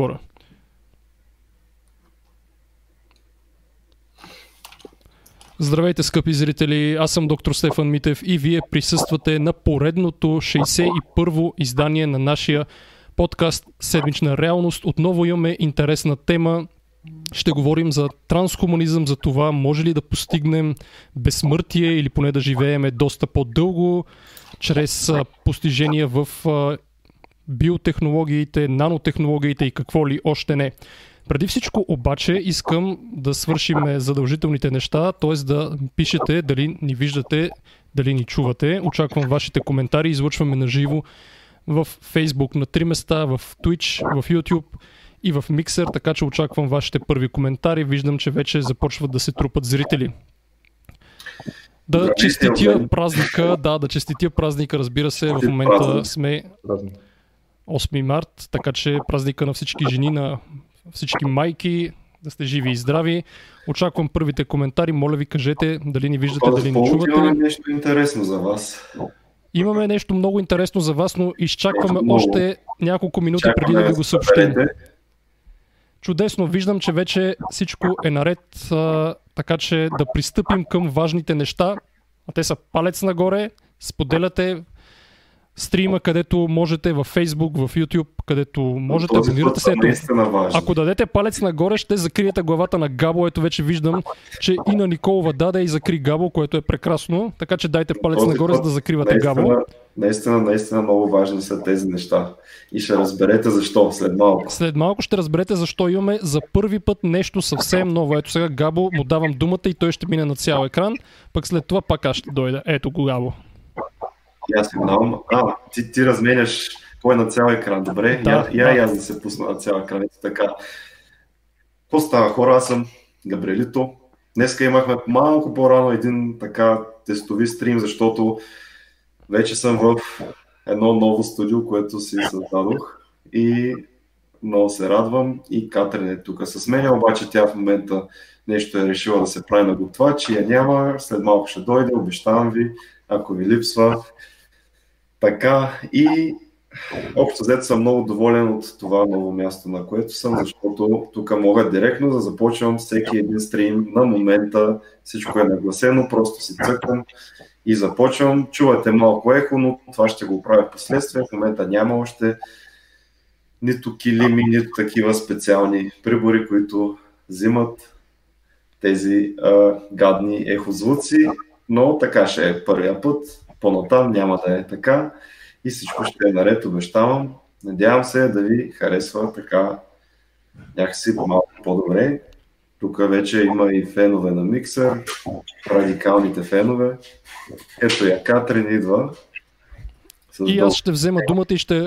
хора. Здравейте, скъпи зрители! Аз съм доктор Стефан Митев и вие присъствате на поредното 61-во издание на нашия подкаст Седмична реалност. Отново имаме интересна тема. Ще говорим за трансхуманизъм, за това може ли да постигнем безсмъртие или поне да живееме доста по-дълго чрез постижения в биотехнологиите, нанотехнологиите и какво ли още не. Преди всичко обаче искам да свършим задължителните неща, т.е. да пишете дали ни виждате, дали ни чувате. Очаквам вашите коментари, излъчваме на живо в Facebook на три места, в Twitch, в YouTube и в Mixer, така че очаквам вашите първи коментари. Виждам, че вече започват да се трупат зрители. Да честития празника, да, да честития празника, разбира се, в момента сме 8 март, така че празника на всички жени, на всички майки, да сте живи и здрави. Очаквам първите коментари. Моля ви, кажете дали ни виждате, дали ни чувате. Имаме нещо интересно за вас. Имаме нещо много интересно за вас, но изчакваме много. още няколко минути Чакаме преди да ви го съобщим. Чудесно, виждам, че вече всичко е наред, а, така че да пристъпим към важните неща. А те са палец нагоре, споделяте стрима, където можете, в Facebook, в YouTube, където можете, абонирате се. Ако дадете палец нагоре, ще закриете главата на Габо. Ето вече виждам, че и на Николова даде и закри Габо, което е прекрасно. Така че дайте палец този нагоре, за да закривате наистина, Габо. Наистина, наистина много важни са тези неща. И ще разберете защо след малко. След малко ще разберете защо имаме за първи път нещо съвсем ново. Ето сега Габо му давам думата и той ще мине на цял екран. Пък след това пак аз ще дойда. Ето го Габо. И аз сигнал. А, ти, ти разменяш кой е на цял екран. Добре, да, я, я, да. я да се пусна на цял екран. Ето така. Какво става хора? Аз съм Габриелито. Днеска имахме малко по-рано един така тестови стрим, защото вече съм в едно ново студио, което си създадох и много се радвам и Катрин е тук с мен, обаче тя в момента нещо е решила да се прави на готвач и я няма, след малко ще дойде, обещавам ви, ако ви липсва, така и общо взето съм много доволен от това ново място, на което съм, защото тук мога директно да започвам всеки един стрим на момента, всичко е нагласено, просто си цъкам и започвам. Чувате малко ехо, но това ще го правя в последствие. В момента няма още нито килими, нито такива специални прибори, които взимат тези а, гадни ехозвуци, но така ще е първия път. По-натам няма да е така и всичко ще е наред, обещавам. Надявам се да ви харесва така някакси малко по-добре. Тук вече има и фенове на миксър, радикалните фенове. Ето я, Катрин идва. И аз ще взема думата и ще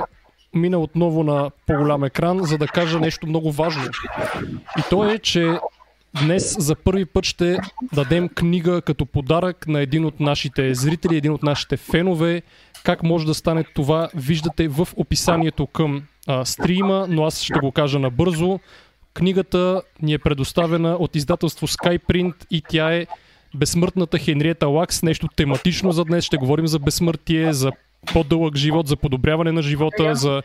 мина отново на по-голям екран, за да кажа нещо много важно. И то е, че Днес за първи път ще дадем книга като подарък на един от нашите зрители, един от нашите фенове. Как може да стане това, виждате в описанието към а, стрима, но аз ще го кажа набързо. Книгата ни е предоставена от издателство Skyprint и тя е Безсмъртната Хенриета Лакс, нещо тематично за днес. Ще говорим за безсмъртие, за по-дълъг живот, за подобряване на живота, за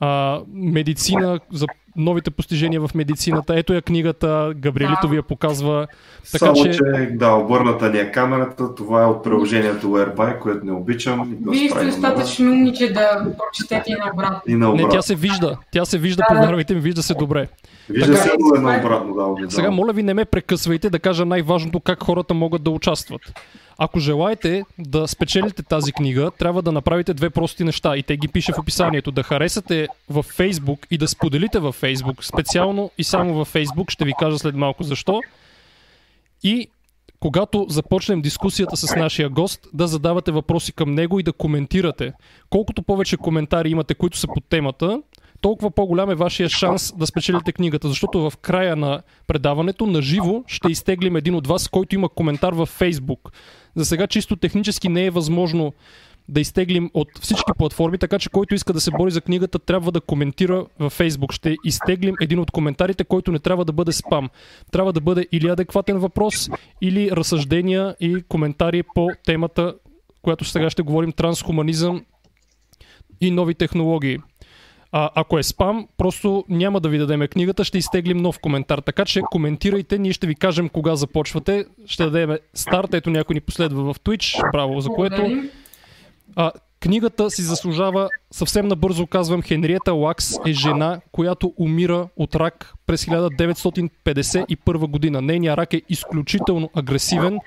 а, медицина, за новите постижения в медицината. Ето я книгата, Габриелито ви я показва. Така, Само, че... че да, обърната ни е камерата, това е от приложението Whereby, което не обичам. Вие сте достатъчно умни, че да прочетете и наобратно. И наобратно. Не, тя се вижда. Тя се вижда, да, повярвайте ми, вижда се добре. Вижда така, се едно обратно, да. Сега, моля ви, не ме прекъсвайте да кажа най-важното как хората могат да участват. Ако желаете да спечелите тази книга, трябва да направите две прости неща и те ги пише в описанието. Да харесате в Facebook и да споделите в Facebook, специално и само в Facebook, ще ви кажа след малко защо. И когато започнем дискусията с нашия гост, да задавате въпроси към него и да коментирате. Колкото повече коментари имате, които са по темата, толкова по-голям е вашия шанс да спечелите книгата, защото в края на предаването на живо ще изтеглим един от вас, който има коментар във Facebook. За сега чисто технически не е възможно да изтеглим от всички платформи, така че който иска да се бори за книгата, трябва да коментира във Facebook. Ще изтеглим един от коментарите, който не трябва да бъде спам. Трябва да бъде или адекватен въпрос, или разсъждения и коментари по темата, която сега ще говорим трансхуманизъм и нови технологии. А, ако е спам, просто няма да ви дадем книгата, ще изтеглим нов коментар. Така че коментирайте, ние ще ви кажем кога започвате. Ще дадем старт, ето някой ни последва в Twitch, браво за което. А, книгата си заслужава, съвсем набързо казвам, Хенриета Лакс е жена, която умира от рак през 1951 година. Нейният рак е изключително агресивен.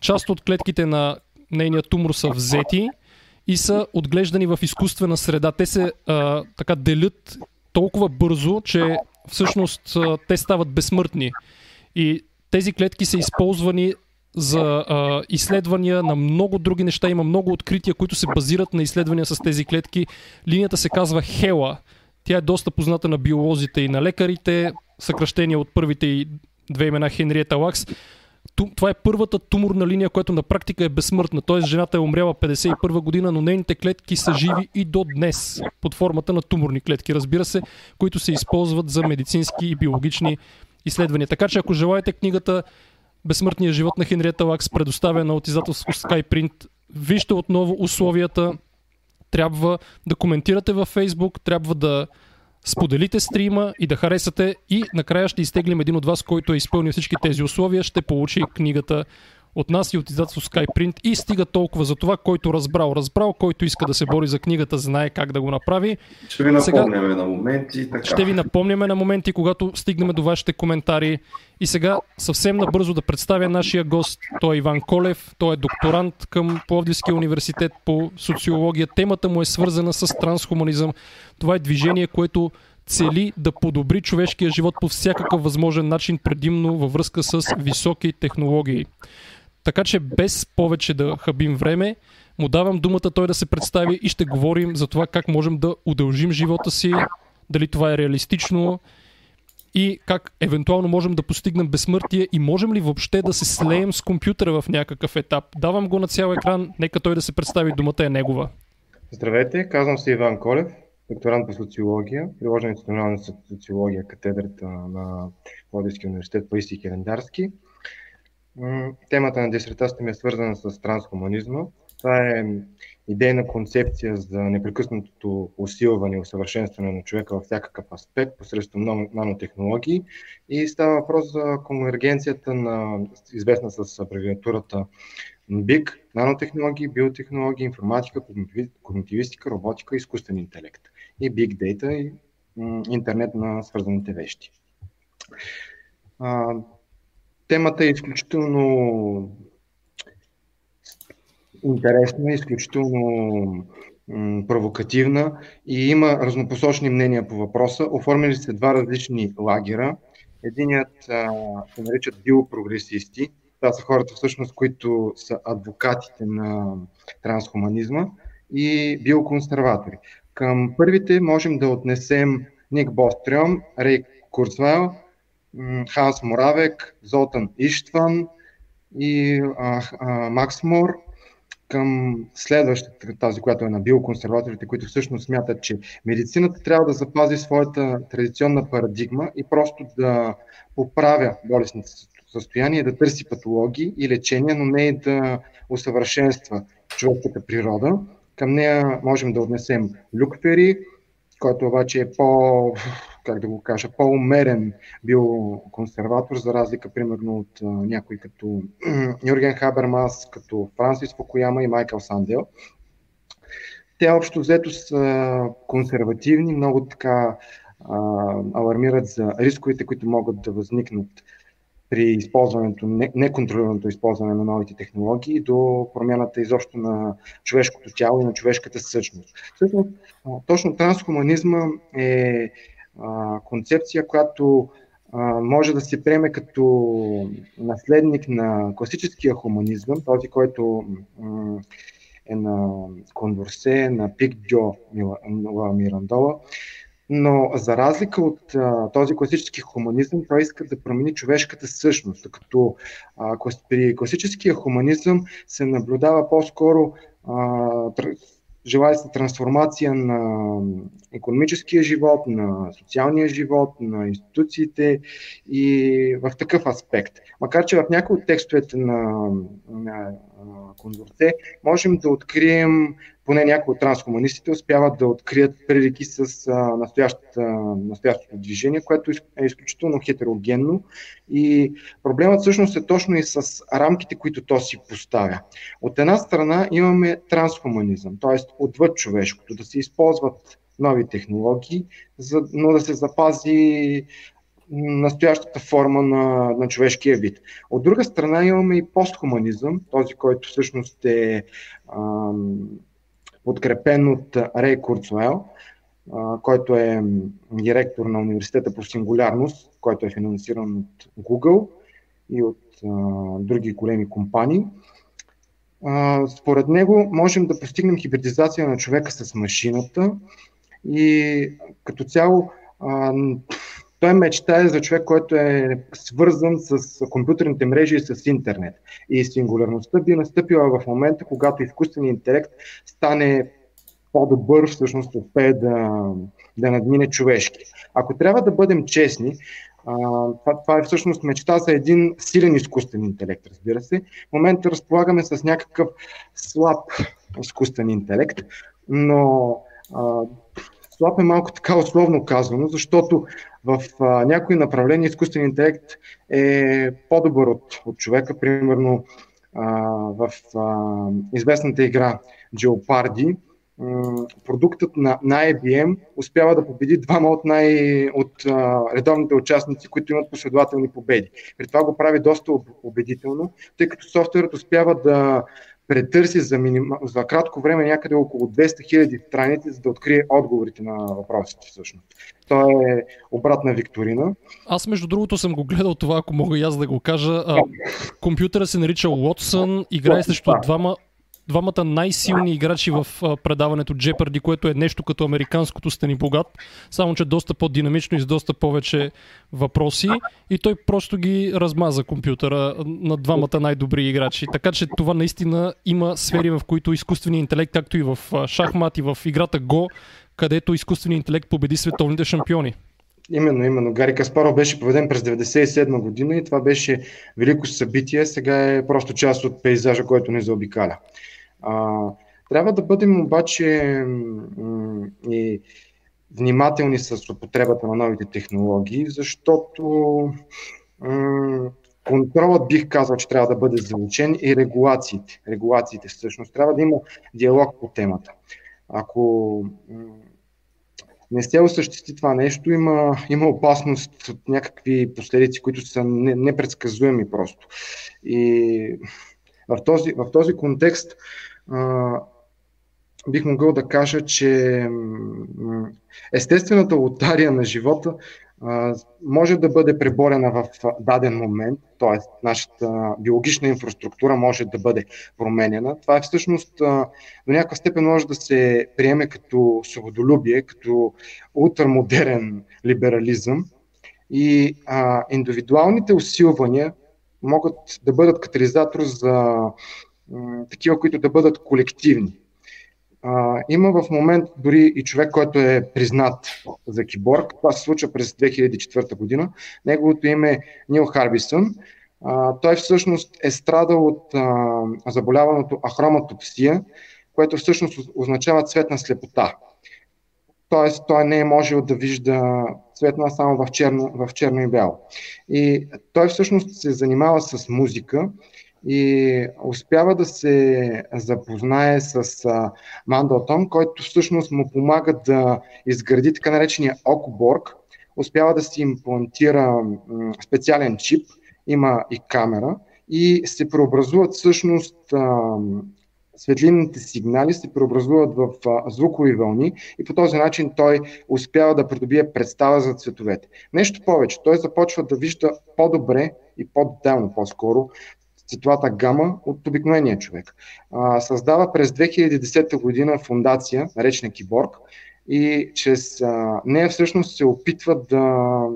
Част от клетките на нейния тумор са взети и са отглеждани в изкуствена среда. Те се а, така делят толкова бързо, че всъщност а, те стават безсмъртни. И тези клетки са използвани за а, изследвания на много други неща. Има много открития, които се базират на изследвания с тези клетки. Линията се казва Хела. Тя е доста позната на биолозите и на лекарите. Съкръщение от първите и две имена Хенриета Лакс това е първата туморна линия, която на практика е безсмъртна. Тоест жената е умряла 51 година, но нейните клетки са живи и до днес под формата на туморни клетки, разбира се, които се използват за медицински и биологични изследвания. Така че ако желаете книгата Безсмъртният живот на Хенриета Лакс, предоставена от издателство Skyprint, вижте отново условията. Трябва да коментирате във Facebook, трябва да споделите стрима и да харесате и накрая ще изтеглим един от вас, който е изпълнил всички тези условия, ще получи книгата от нас и от издателство Skyprint и стига толкова за това, който разбрал, разбрал, който иска да се бори за книгата, знае как да го направи. Ще ви напомняме сега, на моменти. Така. Ще ви напомняме на моменти, когато стигнем до вашите коментари. И сега съвсем набързо да представя нашия гост. Той е Иван Колев, той е докторант към Пловдивския университет по социология. Темата му е свързана с трансхуманизъм. Това е движение, което цели да подобри човешкия живот по всякакъв възможен начин, предимно във връзка с високи технологии. Така че без повече да хабим време, му давам думата той да се представи и ще говорим за това как можем да удължим живота си, дали това е реалистично и как евентуално можем да постигнем безсмъртие и можем ли въобще да се слеем с компютъра в някакъв етап. Давам го на цял екран, нека той да се представи, думата е негова. Здравейте, казвам се Иван Колев, докторант по социология, приложена институционална социология, катедрата на Владивския университет Паисий Хелендарски. Темата на дисертацията ми е свързана с трансхуманизма. Това е идейна концепция за непрекъснатото усилване и усъвършенстване на човека във всякакъв аспект посредством нанотехнологии. И става въпрос за конвергенцията на, известна с абревиатурата БИК, нанотехнологии, биотехнологии, информатика, когнитивистика, роботика изкуствен интелект. И Big Data и интернет на свързаните вещи. Темата е изключително интересна, изключително провокативна и има разнопосочни мнения по въпроса. Оформили се два различни лагера. Единият а, се наричат биопрогресисти. Това са хората всъщност, които са адвокатите на трансхуманизма и биоконсерватори. Към първите можем да отнесем Ник Бострем, Рей Курцвайл, Ханс Моравек, Золтан Иштван и Макс Мор към следващата, тази, която е на биоконсерваторите, които всъщност смятат, че медицината трябва да запази своята традиционна парадигма и просто да поправя болестните състояния, да търси патологии и лечения, но не и да усъвършенства човешката природа. Към нея можем да отнесем Люкфери, който обаче е по как да го кажа, по-умерен бил консерватор, за разлика примерно от а, някой като Юрген Хабермас, като Франсис Фукуяма и Майкъл Сандел. Те общо взето са консервативни, много така а, алармират за рисковете, които могат да възникнат при използването, неконтролираното използване на новите технологии до промяната изобщо на човешкото тяло и на човешката същност. Всъщност, точно трансхуманизма е концепция, която може да се приеме като наследник на класическия хуманизъм, този, който е на Конворсе, на Пик Джо Мирандола. Но за разлика от този класически хуманизъм, той иска да промени човешката същност, като при класическия хуманизъм се наблюдава по-скоро желая се трансформация на економическия живот, на социалния живот, на институциите и в такъв аспект. Макар, че в някои от текстовете на, на Кондорце, можем да открием, поне някои от трансхуманистите успяват да открият прилики с настоящото движение, което е изключително хетерогенно и проблемът всъщност е точно и с рамките, които то си поставя. От една страна имаме трансхуманизъм, т.е. отвъд човешкото, да се използват нови технологии, за, но да се запази настоящата форма на, на човешкия вид. От друга страна имаме и постхуманизъм, този, който всъщност е подкрепен от Рей Курцуел, който е директор на Университета по сингулярност, който е финансиран от Google и от а, други големи компании. А, според него можем да постигнем хибридизация на човека с машината и като цяло той мечтае за човек, който е свързан с компютърните мрежи и с интернет. И сингулярността би настъпила в момента, когато изкуственият интелект стане по-добър, всъщност успее да, да надмине човешки. Ако трябва да бъдем честни, това, това е всъщност мечта за един силен изкуствен интелект, разбира се. В момента разполагаме с някакъв слаб изкуствен интелект, но а, слаб е малко така условно казано, защото в а, някои направления изкуственият интелект е по-добър от, от човека. Примерно а, в а, известната игра Geopardy, продуктът на, на IBM успява да победи двама от, най, от а, редовните участници, които имат последователни победи. При това го прави доста убедително, тъй като софтуерът успява да претърси за, миним... за кратко време някъде около 200 хиляди страници, за да открие отговорите на въпросите всъщност. То е обратна викторина. Аз между другото съм го гледал това, ако мога и аз да го кажа. А, компютъра се нарича Watson, играе срещу двама двамата най-силни играчи в предаването Jeopardy, което е нещо като американското Стани богат, само че доста по-динамично и с доста повече въпроси и той просто ги размаза компютъра на двамата най-добри играчи. Така че това наистина има сфери, в които изкуственият интелект, както и в шахмат и в играта Go, където изкуственият интелект победи световните шампиони. Именно, именно. Гари Каспаров беше поведен през 1997 година и това беше велико събитие. Сега е просто част от пейзажа, който ни заобикаля. Трябва да бъдем обаче и внимателни с употребата на новите технологии, защото контролът бих казал, че трябва да бъде залучен и регулациите. Регулациите всъщност. Трябва да има диалог по темата. Ако не се осъществи това нещо, има, има опасност от някакви последици, които са непредсказуеми просто. И в този, в този контекст бих могъл да кажа, че естествената лотария на живота може да бъде преборена в даден момент, т.е. нашата биологична инфраструктура може да бъде променена. Това е всъщност до някаква степен може да се приеме като свободолюбие, като ултрамодерен либерализъм. И индивидуалните усилвания могат да бъдат катализатор за такива, които да бъдат колективни. А, има в момент дори и човек, който е признат за киборг. Това се случва през 2004 година. Неговото име е Нил Харбисън. А, той всъщност е страдал от а, заболяваното ахроматопсия, което всъщност означава цветна слепота. Тоест, той не е можел да вижда цветна само в черно, в черно и бяло. И той всъщност се занимава с музика и успява да се запознае с Мандълтон, който всъщност му помага да изгради така наречения окоборг. Успява да си имплантира специален чип, има и камера и се преобразуват всъщност светлинните сигнали се преобразуват в звукови вълни и по този начин той успява да придобие представа за цветовете. Нещо повече, той започва да вижда по-добре и по-детайлно по-скоро цветовата гама от обикновения човек. А, създава през 2010 година фундация, наречена Киборг, и чрез а, нея всъщност се опитва да,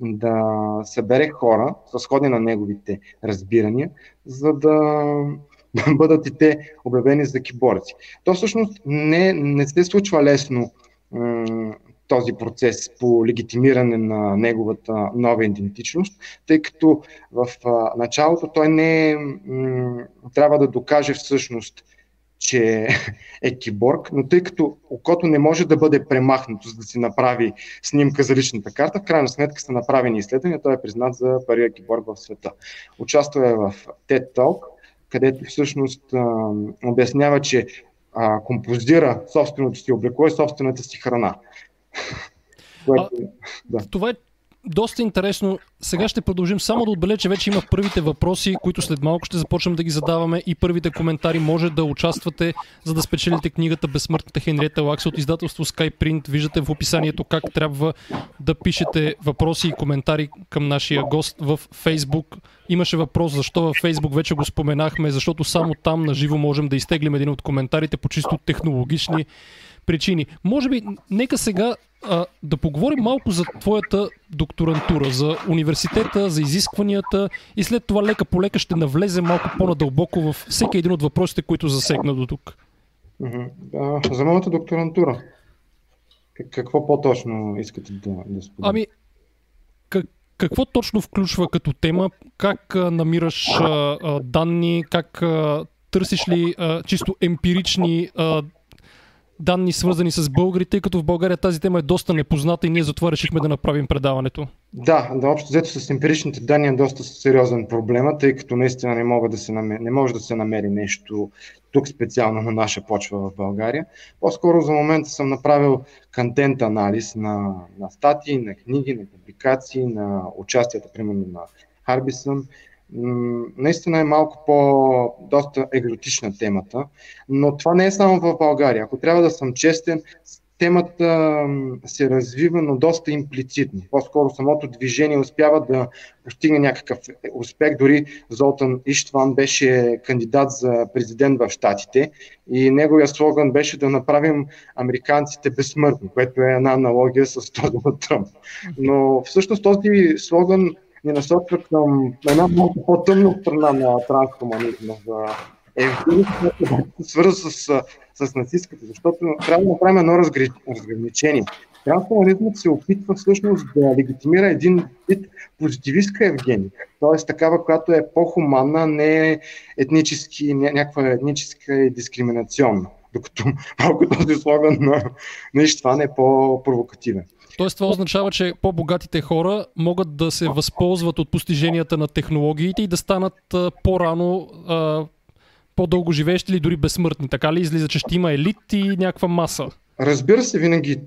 да събере хора, сходни на неговите разбирания, за да бъдат и те обявени за киборци. То всъщност не, не се случва лесно този процес по легитимиране на неговата нова идентичност, тъй като в началото той не м- трябва да докаже всъщност че е киборг, но тъй като окото не може да бъде премахнато, за да си направи снимка за личната карта, в крайна сметка са направени изследвания, той е признат за първия киборг в света. Участва е в TED Talk, където всъщност а, обяснява, че а, композира собственото си облекло и собствената си храна. Което, а, да. Това е доста интересно. Сега ще продължим само да отбележа, че вече има първите въпроси, които след малко ще започнем да ги задаваме и първите коментари. Може да участвате, за да спечелите книгата Безсмъртната Хенриета Лакс от издателство Skyprint. Виждате в описанието как трябва да пишете въпроси и коментари към нашия гост в Facebook. Имаше въпрос защо във Facebook вече го споменахме, защото само там на живо можем да изтеглим един от коментарите по чисто технологични причини. Може би, нека сега а, да поговорим малко за твоята докторантура, за университета, за изискванията и след това лека по лека ще навлезем малко по-надълбоко в всеки един от въпросите, които засегна до тук. Uh-huh. за моята докторантура. Какво по-точно искате да, да споделите? Ами, как, какво точно включва като тема? Как а, намираш а, а, данни? Как а, търсиш ли а, чисто емпирични а, данни свързани с българи, тъй като в България тази тема е доста непозната и ние затова решихме да направим предаването. Да, да, общо взето с емпиричните данни е доста сериозен проблем, тъй като наистина не, мога да се намери, не може да се намери нещо тук специално на наша почва в България. По-скоро за момента съм направил контент анализ на, на статии, на книги, на публикации, на участията, примерно на Харбисън наистина е малко по-доста екзотична темата, но това не е само в България. Ако трябва да съм честен, темата се развива, но доста имплицитно. По-скоро самото движение успява да постигне някакъв успех. Дори Золтан Иштван беше кандидат за президент в Штатите и неговия слоган беше да направим американците безсмъртни, което е една аналогия с този на Тръмп. Но всъщност този слоган ни насочва към една много по-тъмна страна на трансхуманизма за евгеник, свързан с, с нацистката, защото трябва да направим едно разграничение. Трансхуманизмът се опитва всъщност да легитимира един вид позитивистка евгеника, т.е. такава, която е по-хуманна, не етнически, някаква етническа и дискриминационна, докато малко този слоган на, на Иштван е по-провокативен. Тоест това означава, че по-богатите хора могат да се възползват от постиженията на технологиите и да станат по-рано по-дълго живеещи или дори безсмъртни. Така ли излиза, че ще има елит и някаква маса? Разбира се, винаги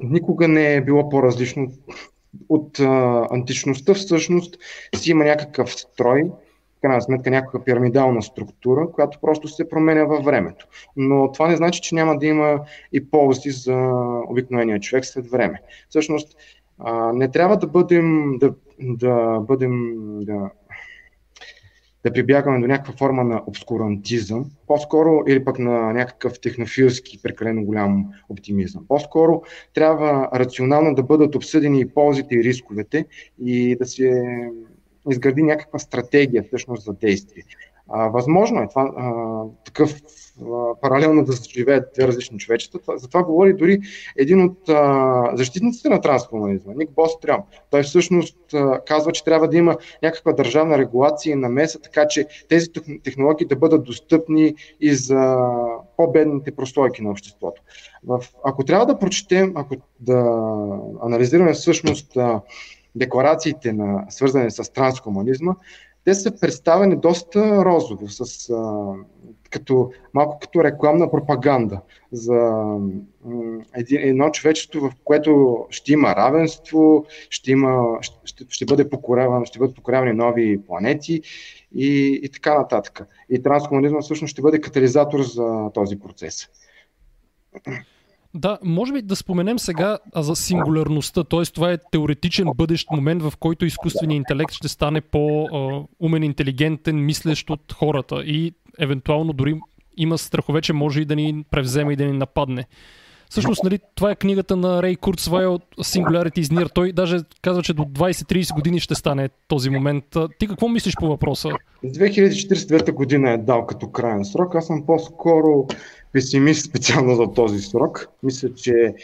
никога не е било по-различно от а, античността. Всъщност си има някакъв строй, в крайна сметка някаква пирамидална структура, която просто се променя във времето. Но това не значи, че няма да има и ползи за обикновения човек след време. Всъщност, не трябва да бъдем, да, да бъдем, да, да прибягваме до някаква форма на обскурантизъм, по-скоро или пък на някакъв технофилски прекалено голям оптимизъм. По-скоро трябва рационално да бъдат обсъдени и ползите и рисковете и да се изгради някаква стратегия всъщност за действие. А, възможно е това, а, такъв а, паралелно да живеят две различни човечества. За това говори дори един от а, защитниците на трансхуманизма, Ник Бострям. Той всъщност а, казва, че трябва да има някаква държавна регулация и намеса, така че тези технологии да бъдат достъпни и за по-бедните прослойки на обществото. В, ако трябва да прочетем, ако да анализираме всъщност а, декларациите, на, свързани с трансхуманизма, те са представени доста розово, с, а, като, малко като рекламна пропаганда за един, едно човечество, в което ще има равенство, ще, има, ще, ще, бъде покоряван, ще бъдат покорявани нови планети и, и така нататък. И трансхуманизма всъщност ще бъде катализатор за този процес. Да, може би да споменем сега за сингулярността, т.е. това е теоретичен бъдещ момент, в който изкуственият интелект ще стане по-умен, интелигентен, мислещ от хората и евентуално дори има страхове, че може и да ни превземе и да ни нападне. Всъщност, нали, това е книгата на Рей Курцвайл Singularity is Near. Той даже казва, че до 20-30 години ще стане този момент. Ти какво мислиш по въпроса? 2049 година е дал като крайен срок. Аз съм по-скоро песимист специално за този срок. Мисля, че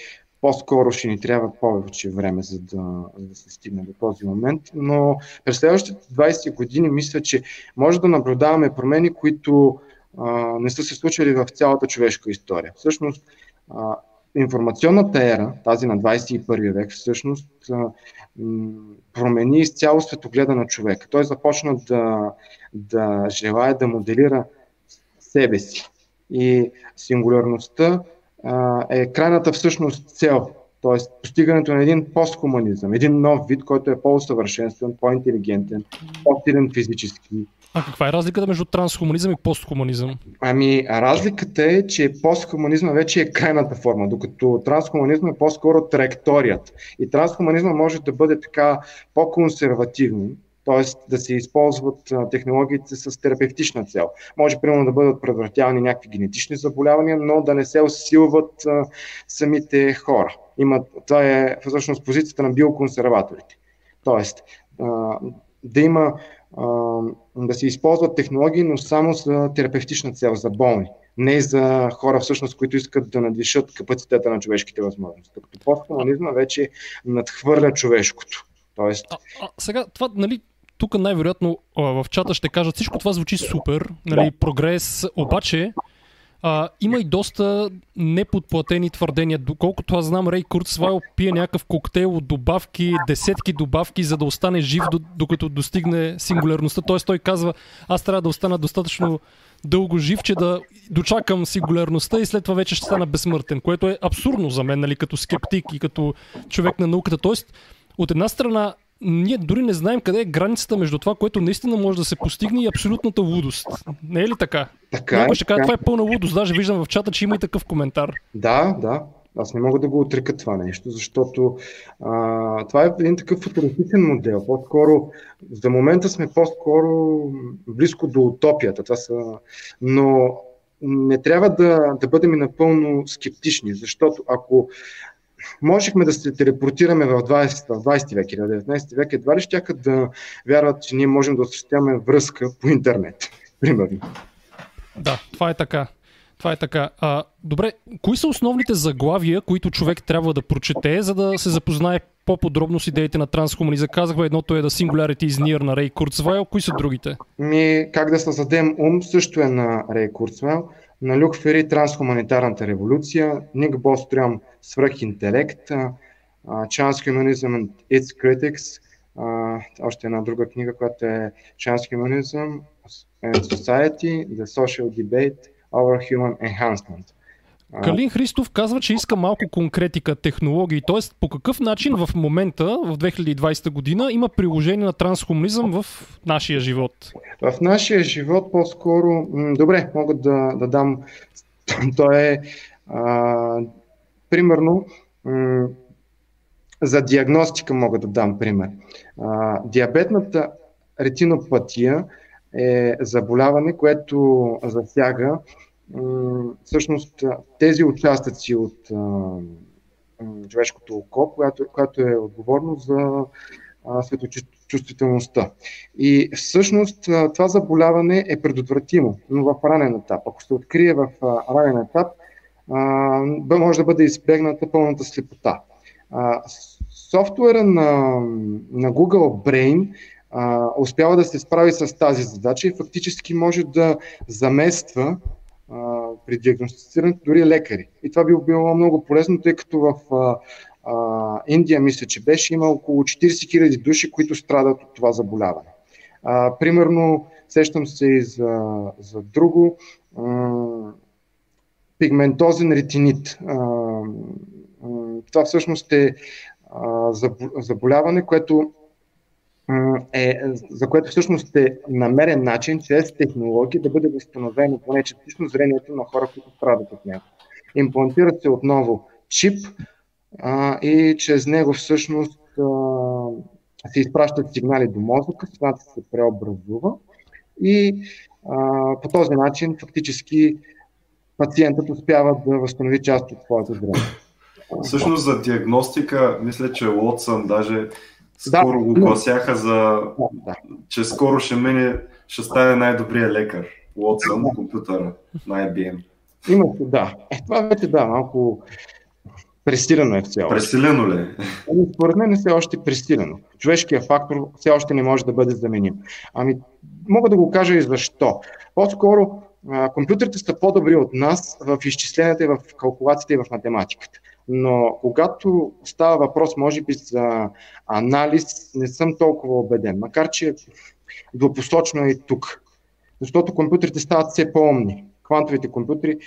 по-скоро ще ни трябва повече време, за да, за да се стигне до този момент. Но през следващите 20 години мисля, че може да наблюдаваме промени, които а, не са се случили в цялата човешка история. Всъщност, а, информационната ера, тази на 21 век, всъщност а, м- промени изцяло светогледа на човека. Той започна да, да желая да моделира себе си. И сингулярността а, е крайната всъщност цел, т.е. постигането на един постхуманизъм, един нов вид, който е по-усъвършенствен, по-интелигентен, по-силен физически. А каква е разликата между трансхуманизъм и постхуманизъм? Ами, разликата е, че постхуманизма вече е крайната форма, докато трансхуманизма е по-скоро траекторията. И трансхуманизма може да бъде така по-консервативен, т.е. да се използват технологиите с терапевтична цел. Може, примерно, да бъдат предотвратявани някакви генетични заболявания, но да не се усилват самите хора. Има, това е всъщност позицията на биоконсерваторите. Тоест, да има да се използват технологии, но само за терапевтична цел, за болни. Не за хора, всъщност, които искат да надвишат капацитета на човешките възможности. Като постхуманизма вече надхвърля човешкото. Тоест... А, а, сега, това, нали, тук най-вероятно в чата ще кажат всичко това звучи супер, нали, прогрес, обаче а, има и доста неподплатени твърдения. Доколкото аз знам, Рей Курцвайл пие някакъв коктейл от добавки, десетки добавки, за да остане жив, докато достигне сингулярността. Т.е. той казва, аз трябва да остана достатъчно дълго жив, че да дочакам сингулярността и след това вече ще стана безсмъртен, което е абсурдно за мен, нали, като скептик и като човек на науката. Тоест, от една страна ние дори не знаем къде е границата между това, което наистина може да се постигне и абсолютната лудост. Не е ли така? Така Някой е, ще каже, това е пълна лудост. Даже виждам в чата, че има и такъв коментар. Да, да. Аз не мога да го отрека това нещо, защото а, това е един такъв футуристичен модел. По-скоро, за момента сме по-скоро близко до утопията. Това са... Но не трябва да, да бъдем напълно скептични, защото ако можехме да се телепортираме в 20, в 20 век или в 19 век, едва ли ще да вярват, че ние можем да осъществяваме връзка по интернет, примерно. Да, това е така. Това е така. А, добре, кои са основните заглавия, които човек трябва да прочете, за да се запознае по-подробно с идеите на трансхуманизъм? Казахме, едното е да Singularity is Near на Рей Курцвайл. Кои са другите? Ми, как да създадем ум също е на Рей Курцвайл. На Люк Фери Трансхуманитарната революция, Ник Бострям Свръхинтелект, Transhumanism and Its Critics, още една друга книга, която е Transhumanism and Society, The Social Debate over Human Enhancement. Калин Христов казва, че иска малко конкретика, технологии, т.е. по какъв начин в момента, в 2020 година, има приложение на трансхуманизъм в нашия живот? В нашия живот по-скоро, добре, мога да, да дам, то е а, примерно за диагностика мога да дам пример. А, диабетната ретинопатия е заболяване, което засяга всъщност тези участъци от човешкото око, което, което е отговорно за светочувствителността. И всъщност това заболяване е предотвратимо, но в ранен етап. Ако се открие в ранен етап, може да бъде избегната пълната слепота. Софтуера на, на Google Brain успява да се справи с тази задача и фактически може да замества при диагностицирането дори лекари. И това би било много полезно, тъй като в а, а, Индия, мисля, че беше, има около 40 000 души, които страдат от това заболяване. А, примерно, сещам се и за, за друго, а, пигментозен ретинит. А, а, това всъщност е а, заболяване, което е, за което всъщност е намерен начин, чрез технологии, да бъде възстановено поне частично зрението на хора, които страдат от него. Имплантира се отново чип а, и чрез него всъщност а, се изпращат сигнали до мозъка, светлината се преобразува и а, по този начин фактически пациентът успява да възстанови част от своето зрение. Всъщност за диагностика, мисля, че Уотсън даже скоро да. го гласяха за, да. че скоро ще мине, ще стане най-добрия лекар. Уотсън, да. компютъра на IBM. Има, да. Е, това вече да, малко Пресилено е все още. Пресилено ли? Ами, според мен е все още пресилено. Човешкият фактор все още не може да бъде заменим. Ами, мога да го кажа и защо. По-скоро компютрите са по-добри от нас в изчисленията, в калкулациите и в математиката. Но когато става въпрос, може би, за анализ, не съм толкова убеден. Макар, че двупосочно е и тук. Защото компютрите стават все по-умни. Квантовите компютри,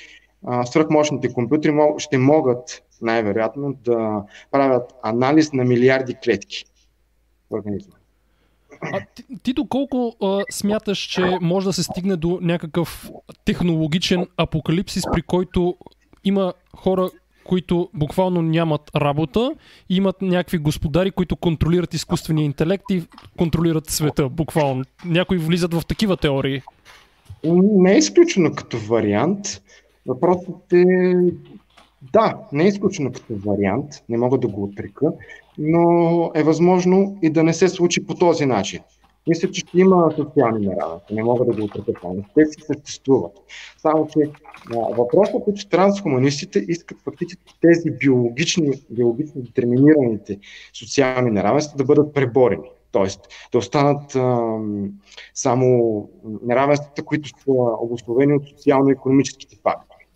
свръхмощните компютри ще могат най-вероятно да правят анализ на милиарди клетки в организма. А ти, ти доколко а, смяташ, че може да се стигне до някакъв технологичен апокалипсис, при който има хора, които буквално нямат работа имат някакви господари, които контролират изкуствения интелект и контролират света, буквално. Някои влизат в такива теории. Не е изключено като вариант. Въпросът е да, не е изключено като вариант, не мога да го отрека, но е възможно и да не се случи по този начин. Мисля, че ще има социални неравенства, не мога да го отрека те си съществуват. Само, че въпросът е, че трансхуманистите искат фактически тези биологични, биологично детерминираните социални неравенства да бъдат преборени. Тоест да останат а, само неравенствата, които са обословени от социално-економическите фактори.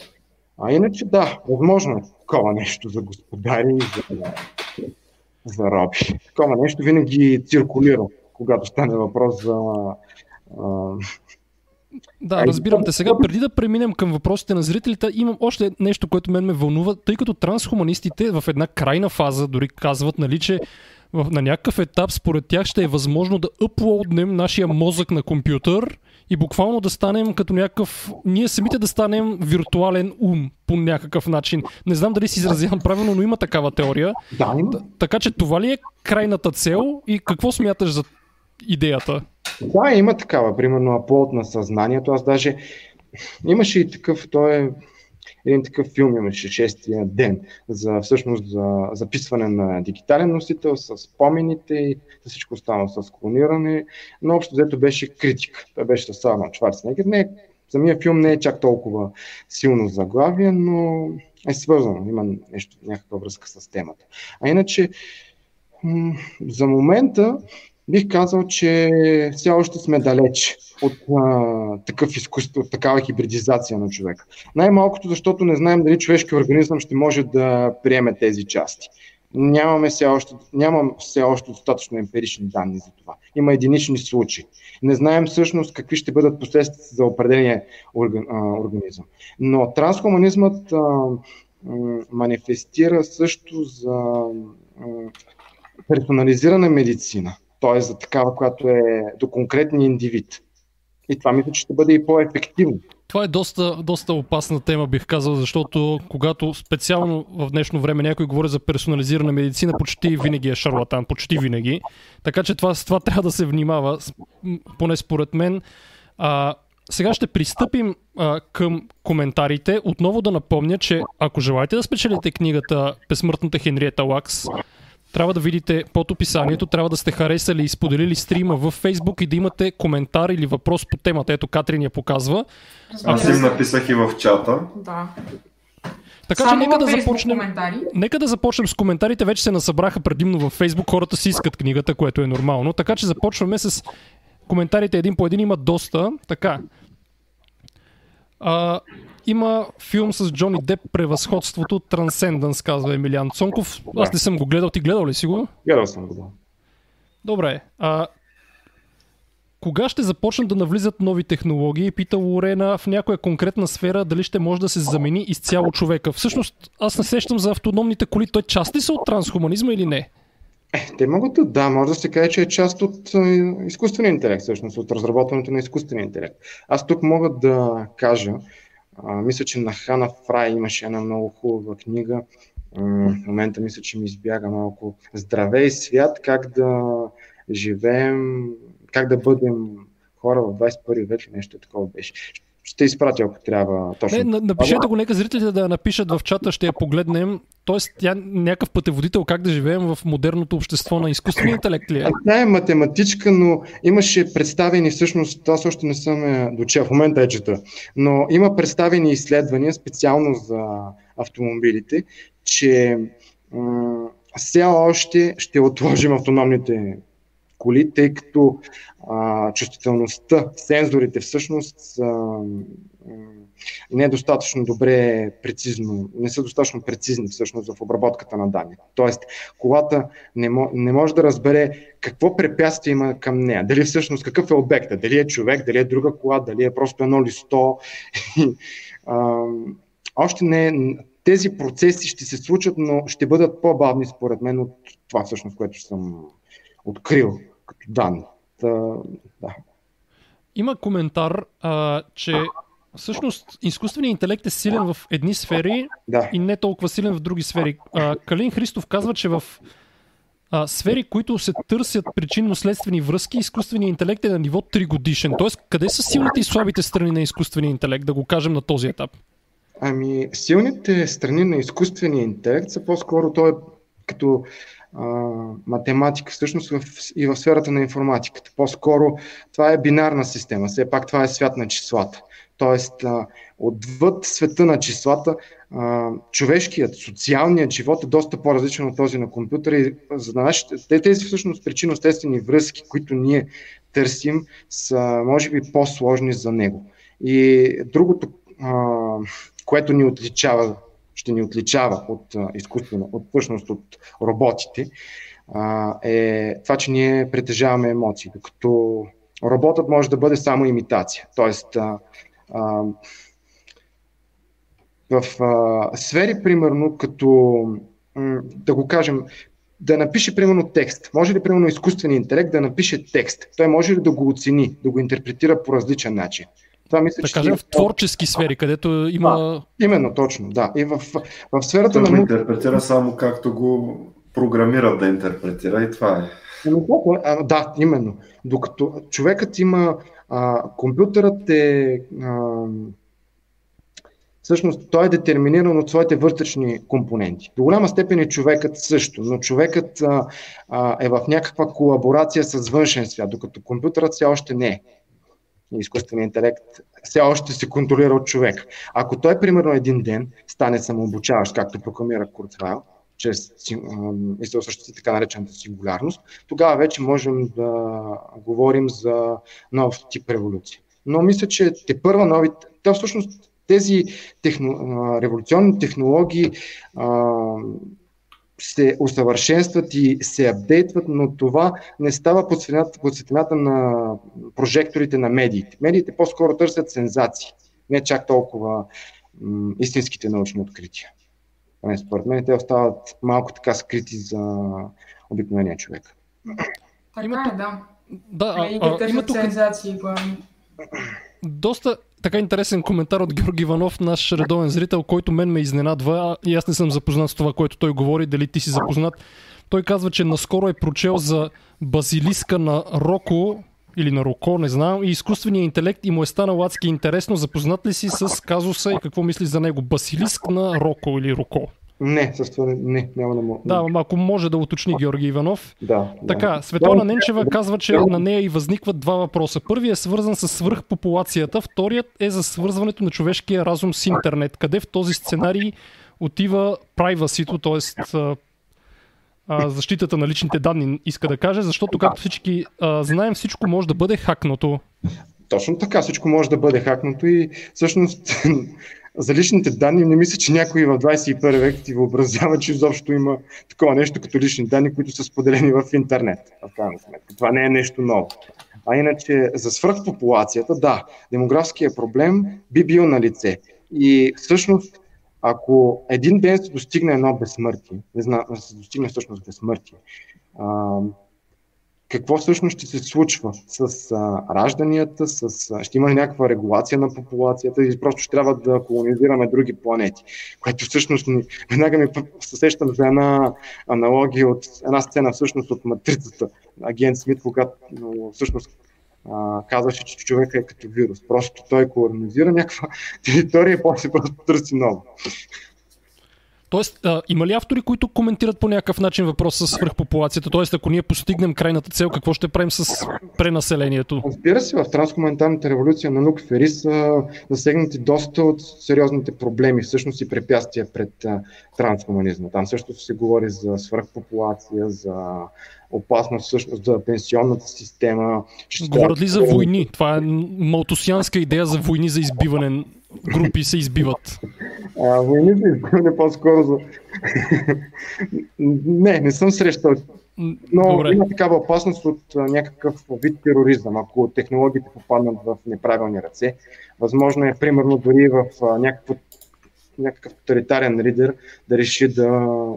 А иначе да, възможно е такова нещо за господари и за, за роби. Такова нещо винаги циркулира, когато стане въпрос за а, да, разбирам те. Сега, преди да преминем към въпросите на зрителите, имам още нещо, което мен ме вълнува, тъй като трансхуманистите в една крайна фаза дори казват, нали, че на някакъв етап според тях ще е възможно да аплоуднем нашия мозък на компютър и буквално да станем като някакъв... Ние самите да станем виртуален ум по някакъв начин. Не знам дали си изразявам правилно, но има такава теория. Да, има. Така че това ли е крайната цел и какво смяташ за идеята? Да, има такава. Примерно аплод на съзнанието. Аз даже имаше и такъв, той е един такъв филм имаше шестия ден за всъщност за записване на дигитален носител с спомените и всичко останало с клониране, но общо взето беше критика. Той беше с Сарнолд Шварценегер. Не, самия филм не е чак толкова силно заглавие, но е свързано, има нещо, някаква връзка с темата. А иначе, за момента бих казал, че все още сме далеч от а, такъв изкуство, от такава хибридизация на човека. Най-малкото, защото не знаем дали човешки организъм ще може да приеме тези части. Нямаме все още, нямам все още достатъчно емпирични данни за това. Има единични случаи. Не знаем всъщност какви ще бъдат последствията за определения организъм. Но трансхуманизмът а, манифестира също за а, персонализирана медицина т.е. за такава, която е до конкретния индивид. И това мисля, че ще бъде и по-ефективно. Това е доста, доста опасна тема, бих казал, защото когато специално в днешно време някой говори за персонализирана медицина, почти винаги е шарлатан, почти винаги. Така че това, това трябва да се внимава, поне според мен. А, сега ще пристъпим а, към коментарите. Отново да напомня, че ако желаете да спечелите книгата Безсмъртната Хенриета Лакс, трябва да видите под описанието, трябва да сте харесали и споделили стрима в Facebook и да имате коментар или въпрос по темата. Ето Катрин я показва. Аз им написах и в чата. Да. Така Само че нека да започнем. Коментари. Нека да започнем с коментарите. Вече се насъбраха предимно във Facebook. Хората си искат книгата, което е нормално. Така че започваме с коментарите един по един. Има доста. Така. А, има филм с Джони Деп Превъзходството Трансценденс, казва Емилиан Цонков. Да. Аз не съм го гледал. Ти гледал ли си го? Гледал съм го, да. Добре. А, кога ще започнат да навлизат нови технологии? Пита Лорена в някоя конкретна сфера дали ще може да се замени изцяло човека. Всъщност, аз не сещам за автономните коли. Той част ли са от трансхуманизма или не? Е, те могат да, да, може да се каже, че е част от е, изкуствения интелект, всъщност, от разработването на изкуствения интелект. Аз тук мога да кажа, а, мисля, че на Хана Фрай имаше една много хубава книга. в момента мисля, че ми избяга малко. Здравей свят, как да живеем, как да бъдем хора в 21 век нещо такова беше ще изпратя, ако трябва. Точно. Не, напишете го, нека зрителите да напишат в чата, ще я погледнем. Тоест, тя някакъв пътеводител как да живеем в модерното общество на изкуствения интелект ли е? Тя е математичка, но имаше представени, всъщност, аз още не съм е дочел, в момента е чета, но има представени изследвания специално за автомобилите, че все още ще отложим автономните коли, тъй като а, чувствителността, сензорите всъщност са не е достатъчно добре прецизно, не са достатъчно прецизни всъщност в обработката на данни. Тоест, колата не, не може да разбере какво препятствие има към нея. Дали всъщност какъв е обекта, дали е човек, дали е друга кола, дали е просто едно листо. а, още не, тези процеси ще се случат, но ще бъдат по-бавни според мен от това всъщност, което съм открил като данни. Та, да. Има коментар, а, че всъщност изкуственият интелект е силен в едни сфери да. и не толкова силен в други сфери. А, Калин Христов казва, че в а, сфери, които се търсят причинно-следствени връзки, изкуственият интелект е на ниво 3 годишен. Тоест, къде са силните и слабите страни на изкуствения интелект, да го кажем на този етап? Ами, силните страни на изкуствения интелект са по-скоро той е като математика, всъщност в, и в сферата на информатиката. По-скоро това е бинарна система, все пак това е свят на числата. Тоест, а, отвъд света на числата, а, човешкият, социалният живот е доста по-различен от този на компютъра. И за нашите, тези всъщност причинно-естествени връзки, които ние търсим, са може би по-сложни за него. И другото, а, което ни отличава, ще ни отличава от изкуствено, от всъщност от роботите, е това, че ние притежаваме емоции, докато роботът може да бъде само имитация. Тоест, в сфери, примерно, като да го кажем, да напише примерно текст. Може ли примерно изкуственият интелект да напише текст? Той може ли да го оцени, да го интерпретира по различен начин? Това мисля, да че кажем в творчески сфери, където има... Да, именно, точно, да. И в, в сферата Той на... Интерпретира само както го програмират да интерпретира и това е. Ами, да, именно. Докато човекът има... А, компютърът е... А, всъщност той е детерминиран от своите вътрешни компоненти. До голяма степен е човекът също, но човекът а, а, е в някаква колаборация с външен свят, докато компютърът все още не е изкуственият интелект все още се контролира от човек. Ако той, примерно, един ден стане самообучаващ, както прокламира Курцвайл, чрез и се осъществи така наречената сингулярност, тогава вече можем да говорим за нов тип революция. Но мисля, че те първа новите, те всъщност тези техно, революционни технологии а, се усъвършенстват и се апдейтват, но това не става под светлината, под светлината на прожекторите на медиите. Медиите по-скоро търсят сензации, не чак толкова м- истинските научни открития. Не, според мен те остават малко така скрити за обикновения човек. Така има, е, да. Да, а, а, има тук... сензации, главно. Доста така интересен коментар от Георги Иванов, наш редовен зрител, който мен ме изненадва и аз не съм запознат с това, което той говори, дали ти си запознат. Той казва, че наскоро е прочел за базилиска на Роко, или на Роко, не знам, и изкуствения интелект и му е станало адски интересно. Запознат ли си с казуса и какво мислиш за него? Басилиск на Роко или Роко? Не, с това не, няма да мога. Да, ако може да уточни Георги Иванов. Да. Така, да. Светлана Ненчева казва, че на нея и възникват два въпроса. Първият е свързан с свръхпопулацията, вторият е за свързването на човешкия разум с интернет. Къде в този сценарий отива privacy т.е. защитата на личните данни, иска да каже, защото както всички а, знаем, всичко може да бъде хакнато. Точно така, всичко може да бъде хакнато и всъщност за личните данни не мисля, че някой в 21 век ти въобразява, че изобщо има такова нещо като лични данни, които са споделени в интернет. В крайна сметка. Това не е нещо ново. А иначе за свръхпопулацията, да, демографския проблем би бил на лице. И всъщност, ако един ден се достигне едно безсмъртие, не знам, се достигне всъщност безсмъртие, какво всъщност ще се случва с а, ражданията, с, а, ще има ли някаква регулация на популацията или просто ще трябва да колонизираме други планети, което всъщност ни, веднага ми се сещам за една аналогия от една сцена всъщност от Матрицата, агент Смит, когато всъщност а, казваше, че човек е като вирус. Просто той колонизира някаква територия и после просто търси ново. Тоест, а, има ли автори, които коментират по някакъв начин въпроса с свръхпопулацията? Тоест, ако ние постигнем крайната цел, какво ще правим с пренаселението? Разбира се, в трансхуманитарната революция на Нук Фери са засегнати доста от сериозните проблеми, всъщност и препятствия пред а. Там също се говори за свръхпопулация, за опасност всъщност за пенсионната система. Говорят ли за войни? Това е малтусианска идея за войни за избиване. Групи се избиват. А, войни за избиване по-скоро за... не, не съм срещал. Но Добре. има такава опасност от някакъв вид тероризъм, ако технологиите попаднат в неправилни ръце. Възможно е, примерно, дори в някакво някакъв тоталитарен лидер да реши да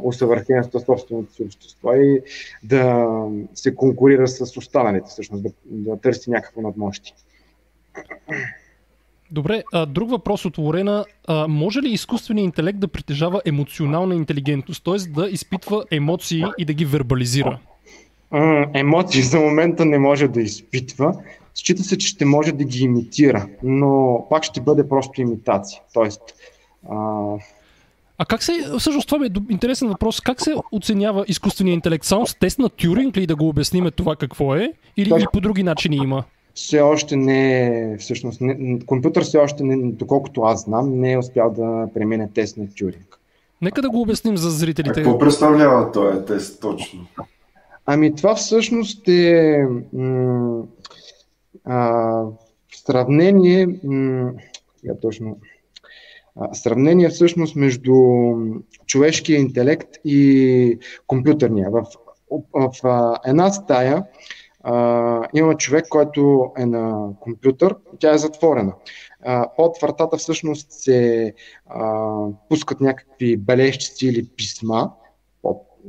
усъвърхенства собственото си общество и да се конкурира с останалите, всъщност да, да търси някакво надмощие. Добре, а, друг въпрос от Лорена. А, може ли изкуственият интелект да притежава емоционална интелигентност, т.е. да изпитва емоции и да ги вербализира? емоции за момента не може да изпитва. Счита се, че ще може да ги имитира, но пак ще бъде просто имитация. Тоест, а... А как се, всъщност това е интересен въпрос, как се оценява изкуственият интелект? Само с тест на Тюринг ли да го обясниме това какво е? Или, Точно. или по други начини има? Все още не е, всъщност, не, компютър все още, не, доколкото аз знам, не е успял да премине тест на Тюринг. Нека да го обясним за зрителите. А какво представлява този тест точно? Ами това всъщност е м- а, сравнение, м- я точно, сравнение всъщност между човешкия интелект и компютърния. В, в, в една стая а, има човек, който е на компютър, тя е затворена. А, под вратата всъщност се а, пускат някакви бележчици или писма,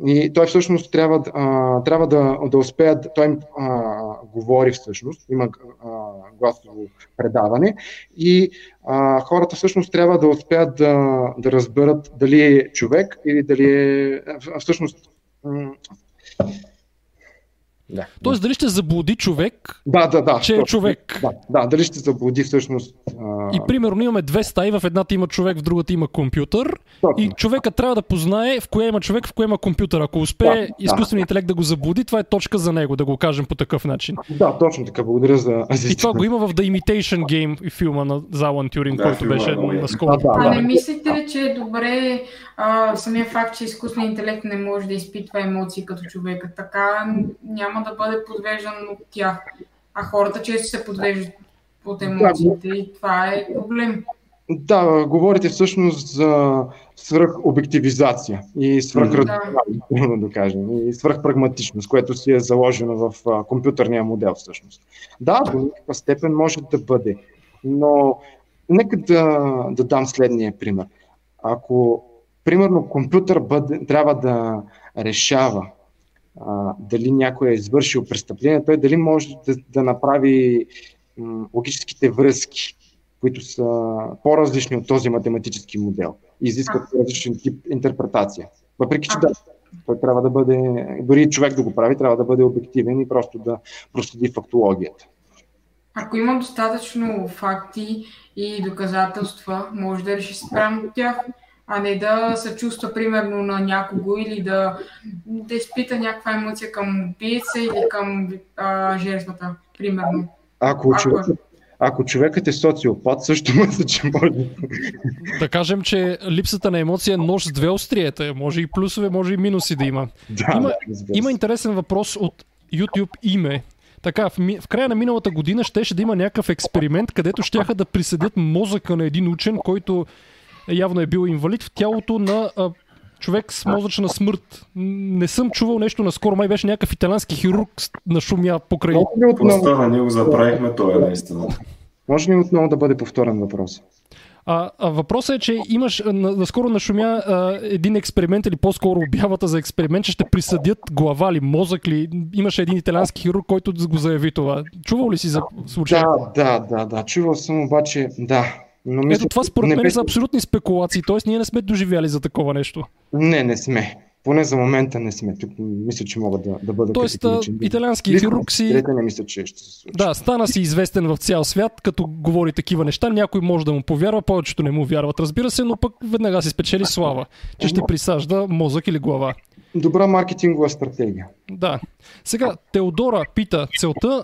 и той всъщност трябва, а, трябва да, да успее, той а, говори всъщност, има а, гласово предаване и а, хората всъщност трябва да успеят да, да разберат дали е човек или дали е всъщност да. Тоест, дали ще заблуди човек, да, да, да, че е човек. Да, да, дали ще заблуди всъщност. А... И примерно имаме две стаи, в едната има човек, в другата има компютър. Точно. И човека трябва да познае в коя има човек, в коя има компютър. Ако успее да, изкуственият да. интелект да го заблуди, това е точка за него, да го кажем по такъв начин. Да, точно така. Благодаря за. И това го има в The Imitation Game филма на Залан Тюрин, да, който беше е наскоро. Да, да, да. А не мислите ли, че е добре а, самия факт, че изкуственият интелект не може да изпитва емоции като човека? Така няма няма да бъде подвеждан от тях. А хората често се подвеждат от емоциите и това е проблем. Да, говорите всъщност за свръхобективизация и свръхрадикалност, да. кажем, и свръхпрагматичност, което си е заложено в компютърния модел всъщност. Да, до някаква степен може да бъде, но нека да, да дам следния пример. Ако, примерно, компютър бъде, трябва да решава а, дали някой е извършил престъпление, той дали може да, да направи м, логическите връзки, които са по-различни от този математически модел и изискват различен тип интерпретация. Въпреки, че да, той трябва да бъде, дори човек да го прави, трябва да бъде обективен и просто да проследи фактологията. Ако има достатъчно факти и доказателства, може да реши спрямо от тях а не да се чувства примерно на някого или да, да изпита някаква емоция към убийца или към а, жертвата, примерно. Ако, ако... Човек, ако човекът е социопат, също мисля, че може. Да кажем, че липсата на емоция е нож с две остриета. Може и плюсове, може и минуси да има. Да, има, да, има интересен въпрос от YouTube име. Така, в, в края на миналата година щеше да има някакъв експеримент, където щяха да присъдят мозъка на един учен, който явно е бил инвалид в тялото на а, човек с мозъчна смърт. Не съм чувал нещо наскоро, май беше някакъв италянски хирург на шумя покрай. Какво стана? Ние го заправихме, това е наистина. Може ли отново да бъде повторен въпрос? А, а въпросът е, че имаш, наскоро нашумя а, един експеримент или по-скоро обявата за експеримент, че ще присъдят глава ли, мозък ли. Имаше един италиански хирург, който го заяви това. Чувал ли си за случая? Да, да, да, да. Чувал съм, обаче, да, но мисля, Ето това според мен са абсолютни спекулации, т.е. ние не сме доживяли за такова нещо. Не, не сме. поне за момента не сме. Тук мисля, че могат да, да бъдат Тоест, италиански хирург си... не мисля, че ще се случи. Да, стана си известен в цял свят, като говори такива неща. Някой може да му повярва, повечето не му вярват, разбира се, но пък веднага си спечели слава, че ще присажда мозък или глава. Добра маркетингова стратегия. Да. Сега, Теодора пита, целта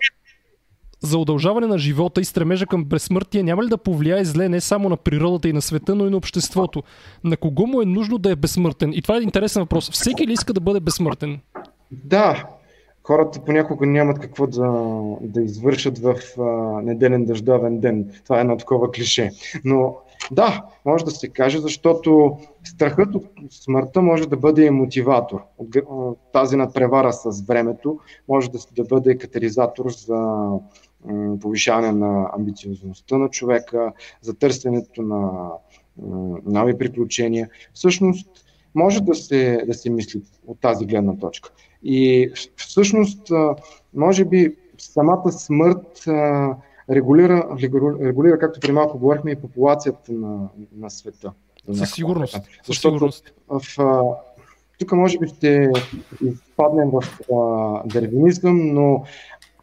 за удължаване на живота и стремежа към безсмъртие няма ли да повлияе зле не само на природата и на света, но и на обществото? На кого му е нужно да е безсмъртен? И това е интересен въпрос. Всеки ли иска да бъде безсмъртен? Да, хората понякога нямат какво да, да извършат в а, неделен дъждовен ден. Това е едно такова клише. Но да, може да се каже, защото страхът от смъртта може да бъде и мотиватор. Тази надпревара с времето може да, да бъде катализатор за повишаване на амбициозността на човека, за търсенето на нови приключения. Всъщност, може да се, да се мисли от тази гледна точка. И всъщност, може би, самата смърт регулира, регулира, както при малко говорихме, и популацията на, на света. Със сигурност. Защото сигурност. В, тук може би ще изпаднем в а, дървинизъм, но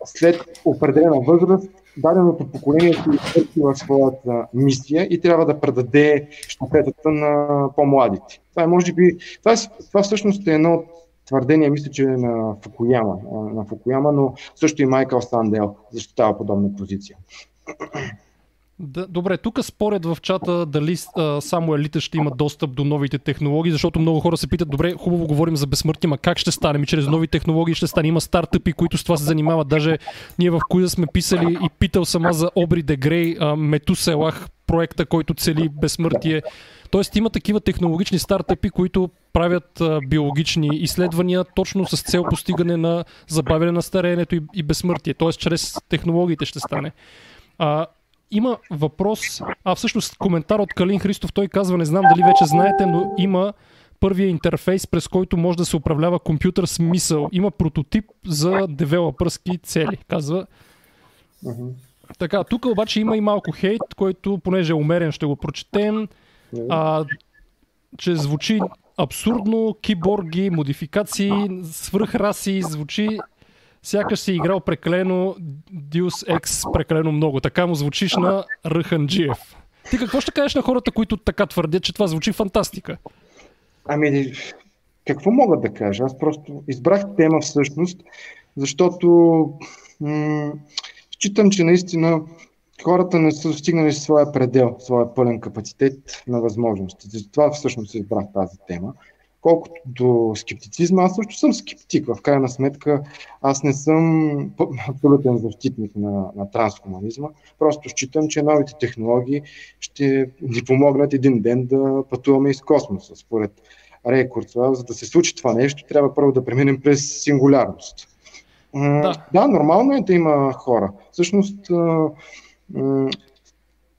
след определена възраст даденото поколение си изпърти в своята мисия и трябва да предаде щафетата на по-младите. Това е, може би, това, е, това всъщност е едно от твърдения, мисля, че е на Фукуяма, на Фукуяма, но също и Майкъл Сандел защитава подобна позиция. Да, добре, тук според в чата дали а, само елита ще има достъп до новите технологии, защото много хора се питат, добре, хубаво говорим за безсмъртие, ма как ще стане? Ми чрез нови технологии ще стане. Има стартъпи, които с това се занимават. Даже ние в Куиза сме писали и питал сама за Обри Дегрей, Метуселах, проекта, който цели безсмъртие. Тоест има такива технологични стартъпи, които правят а, биологични изследвания точно с цел постигане на забавяне на стареенето и, и безсмъртие. Тоест чрез технологиите ще стане. А, има въпрос, а всъщност коментар от Калин Христов, той казва, не знам дали вече знаете, но има първия интерфейс, през който може да се управлява компютър с мисъл. Има прототип за девелопърски цели, казва. Uh-huh. Така, тук обаче има и малко хейт, който, понеже е умерен, ще го прочетем. А, че звучи абсурдно, киборги, модификации, свръхраси, звучи сякаш си играл прекалено Deus Ex прекалено много. Така му звучиш на Ръханджиев. Ти какво ще кажеш на хората, които така твърдят, че това звучи фантастика? Ами, какво мога да кажа? Аз просто избрах тема всъщност, защото м- считам, че наистина хората не са стигнали своя предел, своя пълен капацитет на възможности. Затова всъщност избрах тази тема. Колкото до скептицизма, аз също съм скептик. В крайна сметка, аз не съм абсолютен защитник на, на трансхуманизма. Просто считам, че новите технологии ще ни помогнат един ден да пътуваме из космоса. Според Рей Курцова, за да се случи това нещо, трябва първо да преминем през сингулярност. Да. да, нормално е да има хора. Всъщност,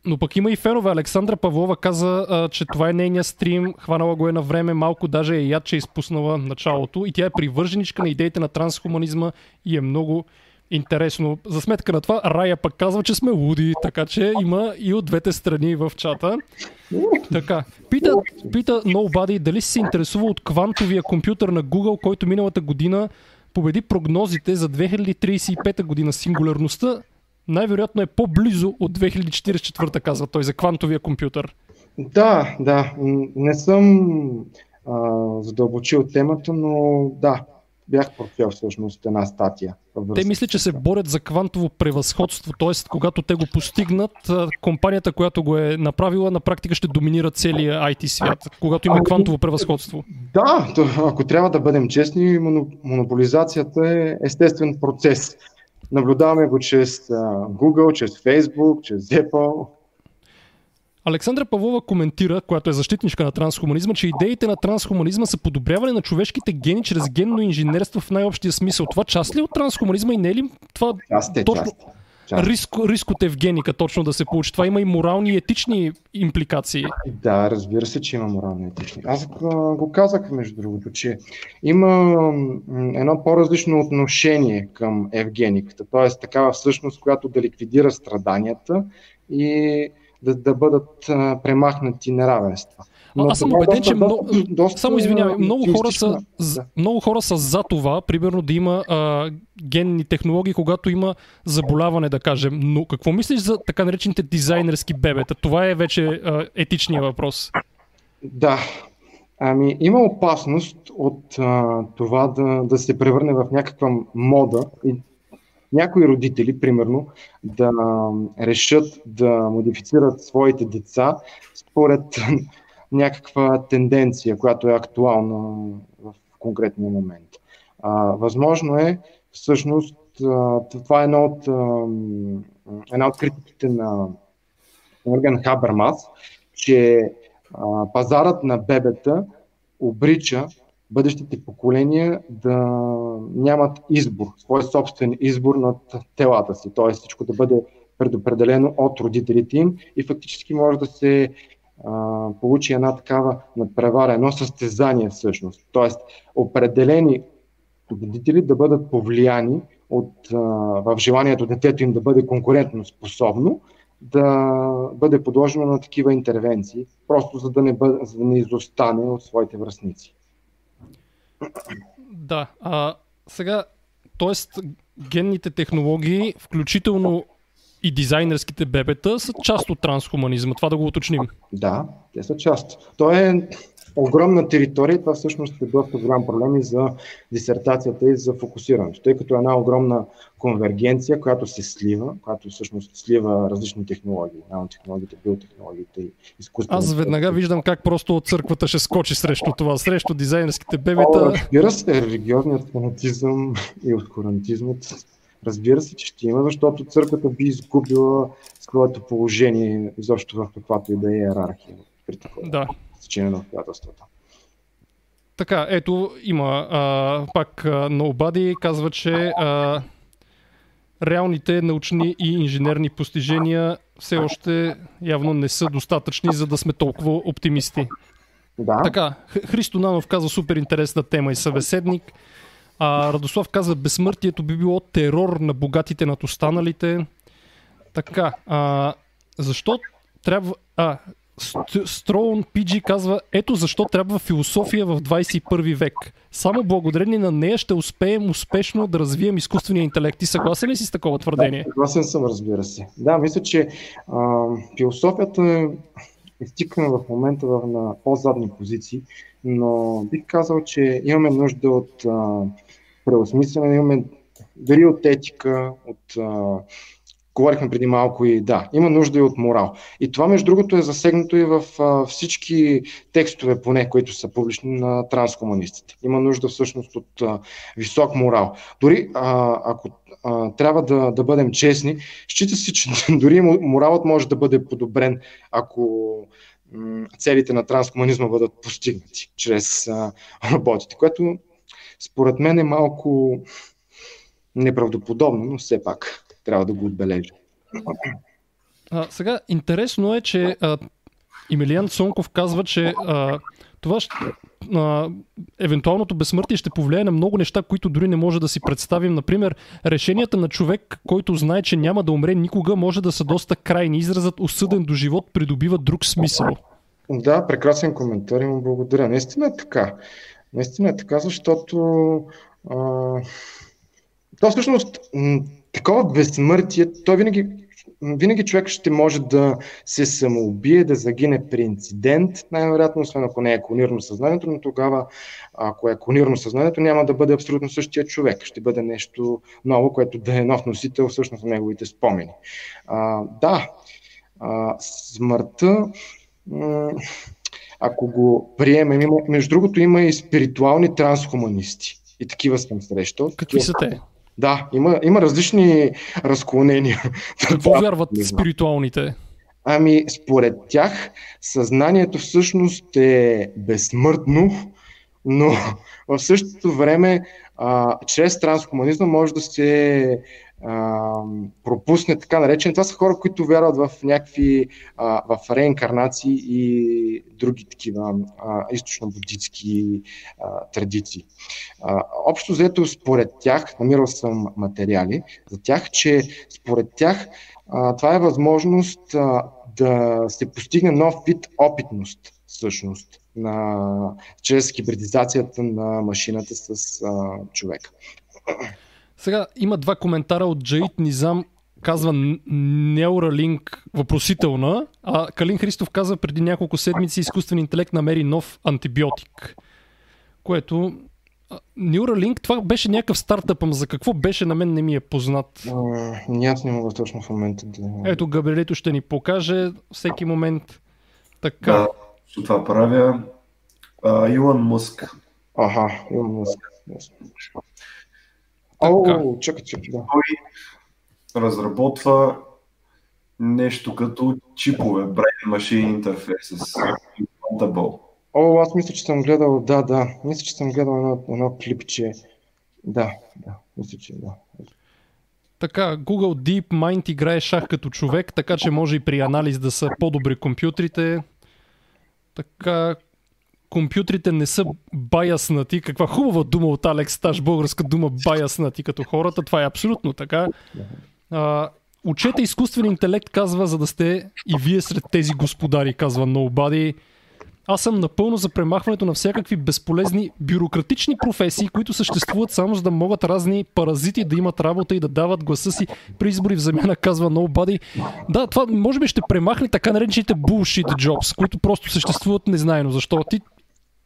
но пък има и фенове. Александра Павлова каза, а, че това е нейния стрим, хванала го е на време, малко даже е яд, че е изпуснала началото и тя е привърженичка на идеите на трансхуманизма и е много интересно. За сметка на това, Рая пък казва, че сме луди, така че има и от двете страни в чата. Така, пита, пита Nobody дали се интересува от квантовия компютър на Google, който миналата година победи прогнозите за 2035 година. Сингулярността най-вероятно е по-близо от 2044, казва той, за квантовия компютър. Да, да. Не съм а, задълбочил темата, но да, бях прочел всъщност една статия. Те мислят, че се борят за квантово превъзходство, т.е. когато те го постигнат, компанията, която го е направила, на практика ще доминира целия IT свят, когато има квантово превъзходство. Да, ако трябва да бъдем честни, монополизацията е естествен процес. Наблюдаваме го чрез Google, чрез Facebook, чрез Apple. Александра Павлова коментира, която е защитничка на трансхуманизма, че идеите на трансхуманизма са подобряване на човешките гени чрез генно инженерство в най-общия смисъл. Това част ли е от трансхуманизма и не е ли това част е, точно... Част. Риск, риск от Евгеника точно да се получи. Това има и морални и етични импликации. Да, разбира се, че има морални и етични. Аз го казах, между другото, че има едно по-различно отношение към Евгениката. Т.е. такава всъщност, която да ликвидира страданията и да, да бъдат премахнати неравенства. Но аз съм убеден, че много, доста, само извинявай, много хора, са, да. много хора са за това, примерно да има а, генни технологии, когато има заболяване, да кажем. Но какво мислиш за така наречените дизайнерски бебета? Това е вече а, етичният въпрос. Да, Ами, има опасност от а, това да, да се превърне в някаква мода и някои родители, примерно, да решат да модифицират своите деца според някаква тенденция, която е актуална в конкретния момент. А, възможно е, всъщност, а, това е едно от, а, една от критиките на Орген Хабермас, че а, пазарът на бебета обрича бъдещите поколения да нямат избор, свой собствен избор над телата си. Т.е. всичко да бъде предопределено от родителите им и фактически може да се а, получи една такава надпревара, едно състезание всъщност. Тоест, определени родители да бъдат повлияни от, в желанието детето им да бъде конкурентно способно, да бъде подложено на такива интервенции, просто за да не, бъде, за да не изостане от своите връзници. Да, а сега, т.е. генните технологии, включително и дизайнерските бебета, са част от трансхуманизма. Това да го уточним. Да, те са част. То е огромна територия, това всъщност е доста голям проблем и за дисертацията и за фокусирането, тъй като е една огромна конвергенция, която се слива, която всъщност слива различни технологии, нанотехнологиите, биотехнологиите и изкуството. Аз веднага виждам как просто от църквата ще скочи срещу това, срещу дизайнерските бебета. Разбира се, религиозният фанатизъм и откурантизмът Разбира се, че ще има, защото църквата би изгубила своето положение изобщо в каквато и да е иерархия при такова. Да на обстоятелствата. Така, ето има а, пак Nobody казва, че а, реалните научни и инженерни постижения все още явно не са достатъчни, за да сме толкова оптимисти. Да. Така, Христо Нанов казва супер интересна тема и събеседник. А, Радослав казва, безсмъртието би било терор на богатите над останалите. Така, а, защо трябва... А, Строун Пиджи казва, ето защо трябва философия в 21 век. Само благодарение на нея ще успеем успешно да развием изкуствения интелект. Ти съгласен ли си с такова твърдение? Да, съгласен съм, разбира се. Да, мисля, че а, философията е изтикана в момента на по-задни позиции, но бих казал, че имаме нужда от а, преосмислене, имаме дали от етика, от а, говорихме преди малко и да, има нужда и от морал. И това, между другото, е засегнато и в а, всички текстове, поне, които са публични на транскомунистите. Има нужда всъщност от а, висок морал. Дори а, ако а, трябва да, да бъдем честни, счита се, че дори моралът може да бъде подобрен, ако целите на транскомунизма бъдат постигнати чрез а, роботите, което според мен е малко неправдоподобно, но все пак трябва да го отбележа. А, сега, интересно е, че а, Емилиан Цонков казва, че а, това ще, а, евентуалното безсмъртие ще повлияе на много неща, които дори не може да си представим. Например, решенията на човек, който знае, че няма да умре никога, може да са доста крайни. Изразът осъден до живот придобива друг смисъл. Да, прекрасен коментар и му благодаря. Наистина е така. Наистина е така, защото а, то всъщност такова безсмъртие, той винаги, винаги човек ще може да се самоубие, да загине при инцидент, най-вероятно, освен ако не е клонирано съзнанието, но тогава, ако е клонирано съзнанието, няма да бъде абсолютно същия човек. Ще бъде нещо ново, което да е нов носител всъщност на неговите спомени. А, да, а, смъртта ако го приемем, има, между другото има и спиритуални трансхуманисти. И такива съм срещал. Какви са те? Да, има, има различни разклонения. Какво вярват спиритуалните? Ами, според тях, съзнанието всъщност е безсмъртно, но в същото време, а, чрез трансхуманизма може да се пропусне така наречен. Това са хора, които вярват в някакви а, в реинкарнации и други такива източно-буддитски традиции. А, общо взето, според тях, намирал съм материали за тях, че според тях а, това е възможност а, да се постигне нов вид опитност, всъщност, на, чрез хибридизацията на машината с а, човека. Сега има два коментара от Джаид Низам, казва Neuralink въпросителна, а Калин Христов казва преди няколко седмици изкуствен интелект намери нов антибиотик. Което Neuralink, това беше някакъв стартъп, ама за какво беше, на мен не ми е познат. Аз не мога точно в момента да... Ето, Габриелито ще ни покаже всеки момент. Така. Да, ще това правя. А, Илон Муск. Ага, Илон Муск. О, чакай, чакай, да. Той разработва нещо като чипове, Brain Machine Interfaces. О, аз мисля, че съм гледал, да, да. Мисля, че съм гледал едно, едно клипче. Да, да, мисля, че да. Така, Google Deep Mind играе шах като човек, така че може и при анализ да са по-добри компютрите. Така, компютрите не са баяснати. Каква хубава дума от Алекс Сташ, българска дума баяснати като хората. Това е абсолютно така. А, учете изкуствен интелект, казва, за да сте и вие сред тези господари, казва Nobody. Аз съм напълно за премахването на всякакви безполезни бюрократични професии, които съществуват само за да могат разни паразити да имат работа и да дават гласа си при избори в замяна, казва Nobody. Да, това може би ще премахне така наречените bullshit jobs, които просто съществуват незнайно защо. Ти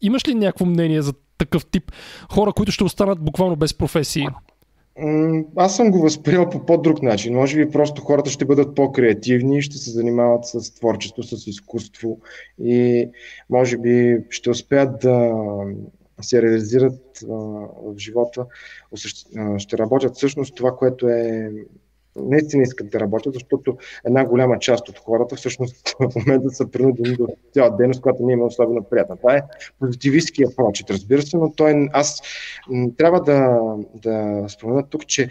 имаш ли някакво мнение за такъв тип хора, които ще останат буквално без професии? Аз съм го възприел по по-друг начин. Може би просто хората ще бъдат по-креативни, ще се занимават с творчество, с изкуство и може би ще успеят да се реализират в живота, ще работят всъщност това, което е наистина искат да работят, защото една голяма част от хората всъщност в момента са принудени да цяла дейност, която не е особено приятна. Това е позитивистския прочит, разбира се, но той, аз трябва да, да спомена тук, че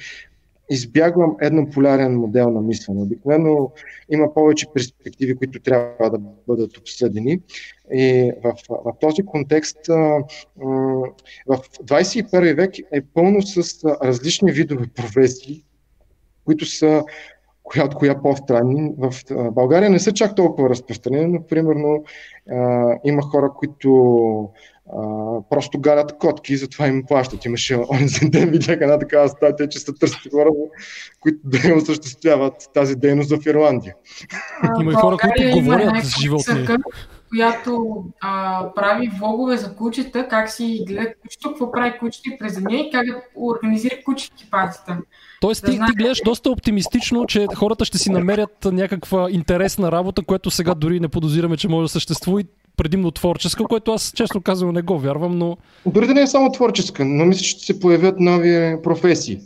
избягвам еднополярен модел на мислене. Обикновено има повече перспективи, които трябва да бъдат обсъдени. И в, в този контекст в 21 век е пълно с различни видове професии, които са коя от коя по-странни. В България не са чак толкова разпространени, но примерно а, има хора, които а, просто галят котки и затова им плащат. Имаше онзи ден, видях една такава статия, че са търсят хора, които да осъществяват тази дейност в Ирландия. Има и хора, които говорят с животни която а, прави влогове за кучета, как си гледа кучето, какво прави кучето през деня и как да организира кучето патите. Тоест ти, ти гледаш доста оптимистично, че хората ще си намерят някаква интересна работа, което сега дори не подозираме, че може да съществува и предимно творческа, което аз честно казвам не го вярвам, но... Дори да не е само творческа, но мисля, че ще се появят нови професии.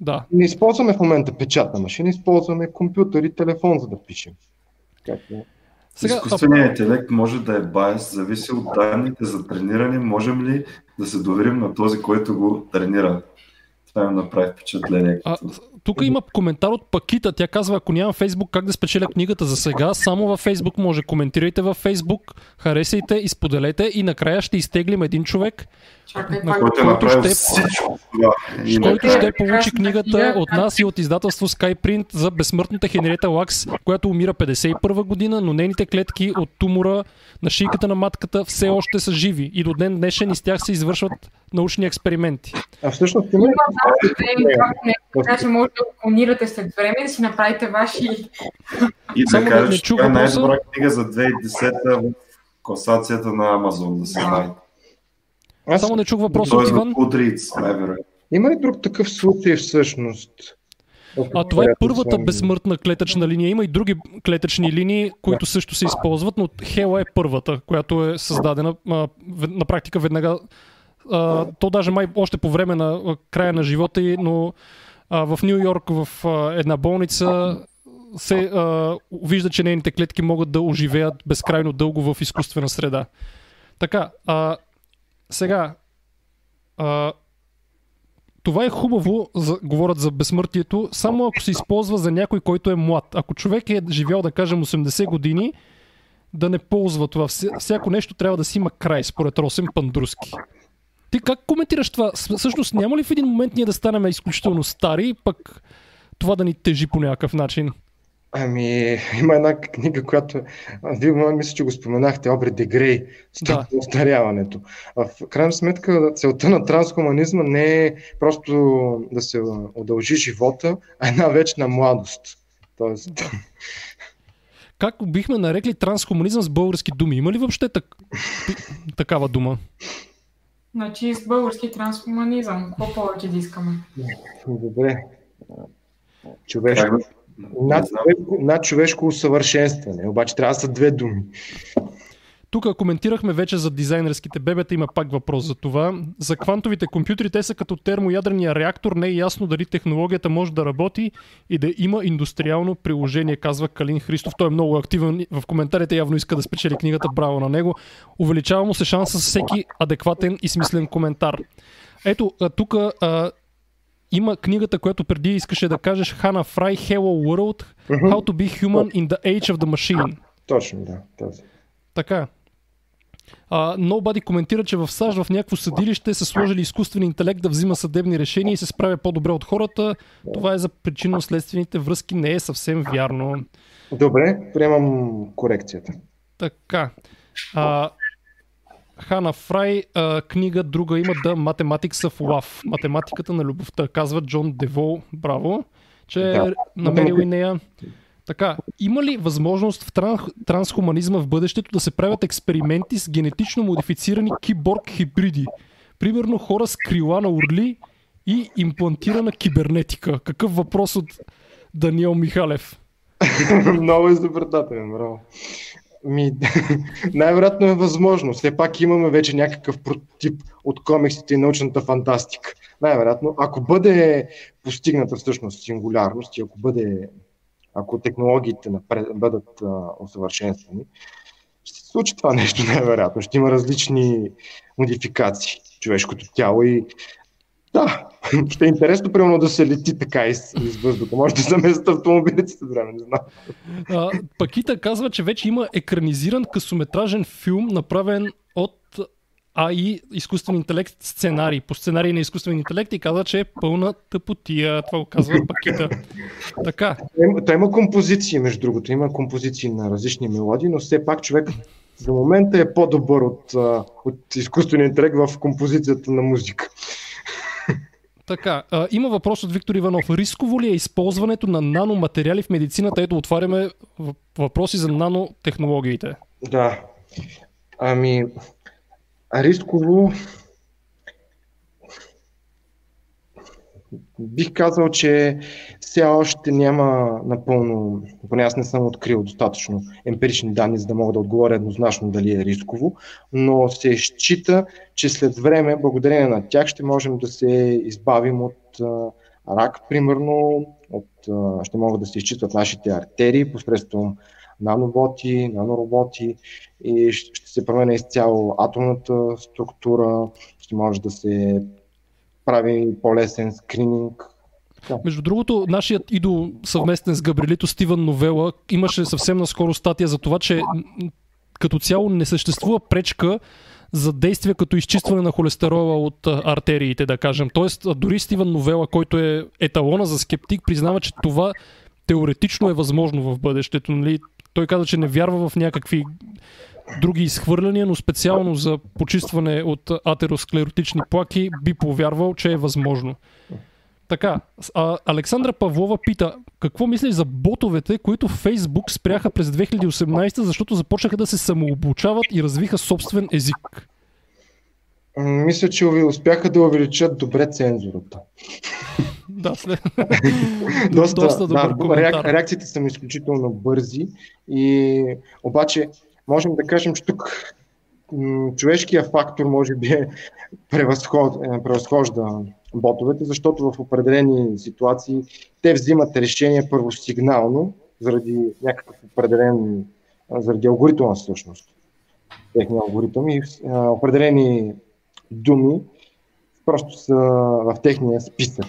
Да. Не използваме в момента печатна машина, използваме компютър и телефон, за да пишем. Както... Сега, Изкуственият интелект може да е байс, зависи от данните за трениране. Можем ли да се доверим на този, който го тренира? Това ми направи впечатление. А, тук има коментар от Пакита. Тя казва, ако нямам Фейсбук, как да спечеля книгата за сега? Само във Фейсбук може. Коментирайте във Фейсбук, харесайте, изподелете и накрая ще изтеглим един човек, Чакай, на който, ще, всичко това. който ще получи книгата от нас и от издателство Skyprint за безсмъртната Хенриета Лакс, която умира 51 година, но нейните клетки от тумора на шийката на матката все още са живи и до ден днешен и с тях се извършват научни експерименти. А всъщност има... Така че може да планирате след време да си направите ваши... И да кажеш, това е най-добра книга за 2010 в класацията на Амазон, да се знае. Аз само не чух въпроса от Иван. Има ли друг такъв случай всъщност? А това е първата безсмъртна клетъчна линия. Има и други клетъчни линии, които също се използват, но Хела е първата, която е създадена на практика веднага. То даже май още по време на края на живота й, но в Нью Йорк в една болница се а, вижда, че нейните клетки могат да оживеят безкрайно дълго в изкуствена среда. Така, а, сега, а, това е хубаво, за, говорят за безсмъртието, само ако се използва за някой, който е млад. Ако човек е живял, да кажем, 80 години, да не ползва това. Всяко нещо трябва да си има край, според Росен Пандруски. Ти как коментираш това? Всъщност няма ли в един момент ние да станем изключително стари, пък това да ни тежи по някакъв начин? Ами, има една книга, която вие мисля, че го споменахте, Обри Дегрей, Да. остаряването. В крайна сметка, целта на трансхуманизма не е просто да се удължи живота, а една вечна младост. Тоест, Как бихме нарекли трансхуманизъм с български думи? Има ли въобще так... такава дума? На чист български трансхуманизъм. Какво повече да искаме? добре. Човешко, над, човешко, над човешко усъвършенстване. Обаче трябва да са две думи. Тук коментирахме вече за дизайнерските бебета, има пак въпрос за това. За квантовите компютри те са като термоядрения реактор, не е ясно дали технологията може да работи и да има индустриално приложение, казва Калин Христов. Той е много активен в коментарите, явно иска да спечели книгата, браво на него. Увеличава му се шанса с всеки адекватен и смислен коментар. Ето, а, тук има книгата, която преди искаше да кажеш Хана Фрай, Hello World, How to be human in the age of the machine. Точно, да. Този. Така. А, Nobody коментира, че в САЩ в някакво съдилище са сложили изкуствен интелект да взима съдебни решения и се справя по-добре от хората. Това е за причинно-следствените връзки. Не е съвсем вярно. Добре, приемам корекцията. Така. А, Хана Фрай, а, книга друга има The Mathematics of Love. Математиката на любовта, казва Джон Дево. Браво, че е Да. намерил и нея. Така, има ли възможност в тран, трансхуманизма в бъдещето да се правят експерименти с генетично модифицирани киборг хибриди? Примерно хора с крила на орли и имплантирана кибернетика. Какъв въпрос от Даниел Михалев? Много изобретателен, браво. Ми, най-вероятно е възможно. Все пак имаме вече някакъв прототип от комиксите и научната фантастика. Най-вероятно, ако бъде постигната всъщност сингулярност и ако бъде ако технологиите напред, бъдат а, усъвършенствани, ще се случи това нещо най-вероятно. Ще има различни модификации човешкото тяло и да, ще е интересно примерно да се лети така из, из въздуха. Може да заместят автомобилите с време, не знам. А, Пакита казва, че вече има екранизиран късометражен филм, направен от АИ, изкуствен интелект, сценарий, по сценарий на изкуствен интелект и казва, че е пълна тъпотия. Това го казва Пакита. Така, Има- Той има композиции, между другото. Има композиции на различни мелодии, но все пак човек за момента е по-добър от, от изкуствения интелект в композицията на музика. Така. А, има въпрос от Виктор Иванов. Рисково ли е използването на наноматериали в медицината? Ето отваряме въпроси за нанотехнологиите. Да. Ами, рисково. Бих казал, че все още няма напълно, поне аз не съм открил достатъчно емпирични данни, за да мога да отговоря еднозначно дали е рисково, но се счита, че след време, благодарение на тях, ще можем да се избавим от рак, примерно, от, ще могат да се изчистват нашите артерии посредством наноботи, нанороботи и ще се променя изцяло атомната структура, ще може да се прави по-лесен скрининг. Между другото, нашият идол съвместен с Габрилито Стивън Новела имаше съвсем наскоро статия за това, че като цяло не съществува пречка за действия като изчистване на холестерола от артериите, да кажем. Тоест, дори Стивън Новела, който е еталона за скептик, признава, че това теоретично е възможно в бъдещето. Нали? Той каза, че не вярва в някакви други изхвърляния, но специално за почистване от атеросклеротични плаки би повярвал, че е възможно. Така, а, Александра Павлова пита, какво мислиш за ботовете, които в Фейсбук спряха през 2018, защото започнаха да се самообучават и развиха собствен език? М, Мисля, че успяха да увеличат добре цензурата. Да, след... Доста, доста добър да, коментар. реак, реакциите са ми изключително бързи и обаче можем да кажем, че тук м, човешкият фактор може би е превъзход, е, превъзхожда ботовете, защото в определени ситуации те взимат решение първо сигнално, заради някакъв определен, заради алгоритъма всъщност, техния алгоритъм и а, определени думи просто са в техния списък.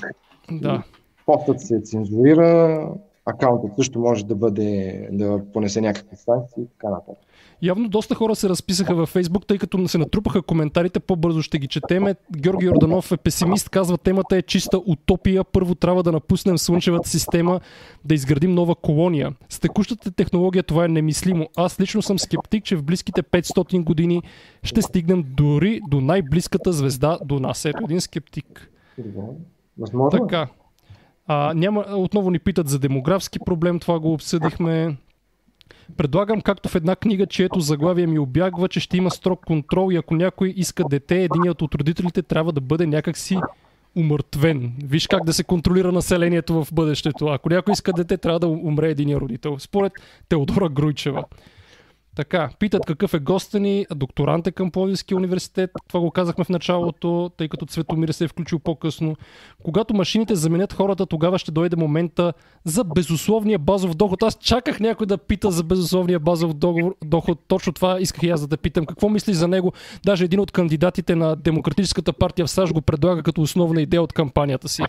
Да. Постът се цензурира, акаунтът също може да бъде, да понесе някакви санкции и така нататък. Явно доста хора се разписаха във Фейсбук, тъй като се натрупаха коментарите, по-бързо ще ги четеме. Георги Орданов е песимист, казва темата е чиста утопия. Първо трябва да напуснем Слънчевата система, да изградим нова колония. С текущата технология това е немислимо. Аз лично съм скептик, че в близките 500 години ще стигнем дори до най-близката звезда до нас. Ето един скептик. Възможно. Така. А, няма, отново ни питат за демографски проблем, това го обсъдихме. Предлагам, както в една книга, чието заглавие ми обягва, че ще има строг контрол и ако някой иска дете, единият от родителите трябва да бъде някакси умъртвен. Виж как да се контролира населението в бъдещето. Ако някой иска дете, трябва да умре единия родител. Според Теодора Груйчева. Така, питат какъв е госта ни, докторант е към Пловдивския университет. Това го казахме в началото, тъй като Цветомир се е включил по-късно. Когато машините заменят хората, тогава ще дойде момента за безусловния базов доход. Аз чаках някой да пита за безусловния базов доход. Точно това исках и аз да те питам. Какво мислиш за него? Даже един от кандидатите на Демократическата партия в САЩ го предлага като основна идея от кампанията си.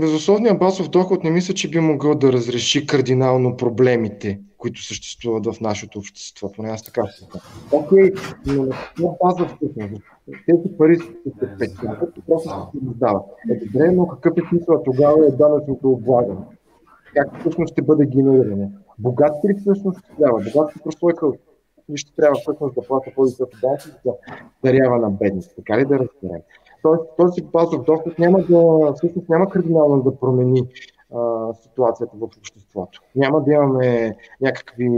Безусловният базов доход не мисля, че би могъл да разреши кардинално проблемите, които съществуват в нашето общество. Поне аз така се Окей, но какво база всъщност? Тези пари се печатат просто се раздават. Е, добре, но какъв е смисъл тогава е данъчното облагане? Как всъщност ще бъде генериране? Богатите ли всъщност трябва? Богатите прослойка и ще трябва всъщност да плаща по-високи данъци, да дарява на бедните. Така ли да разберем? Тоест, този базов доход няма да, всъщност няма кардинално да промени ситуацията в обществото. Няма да имаме някакви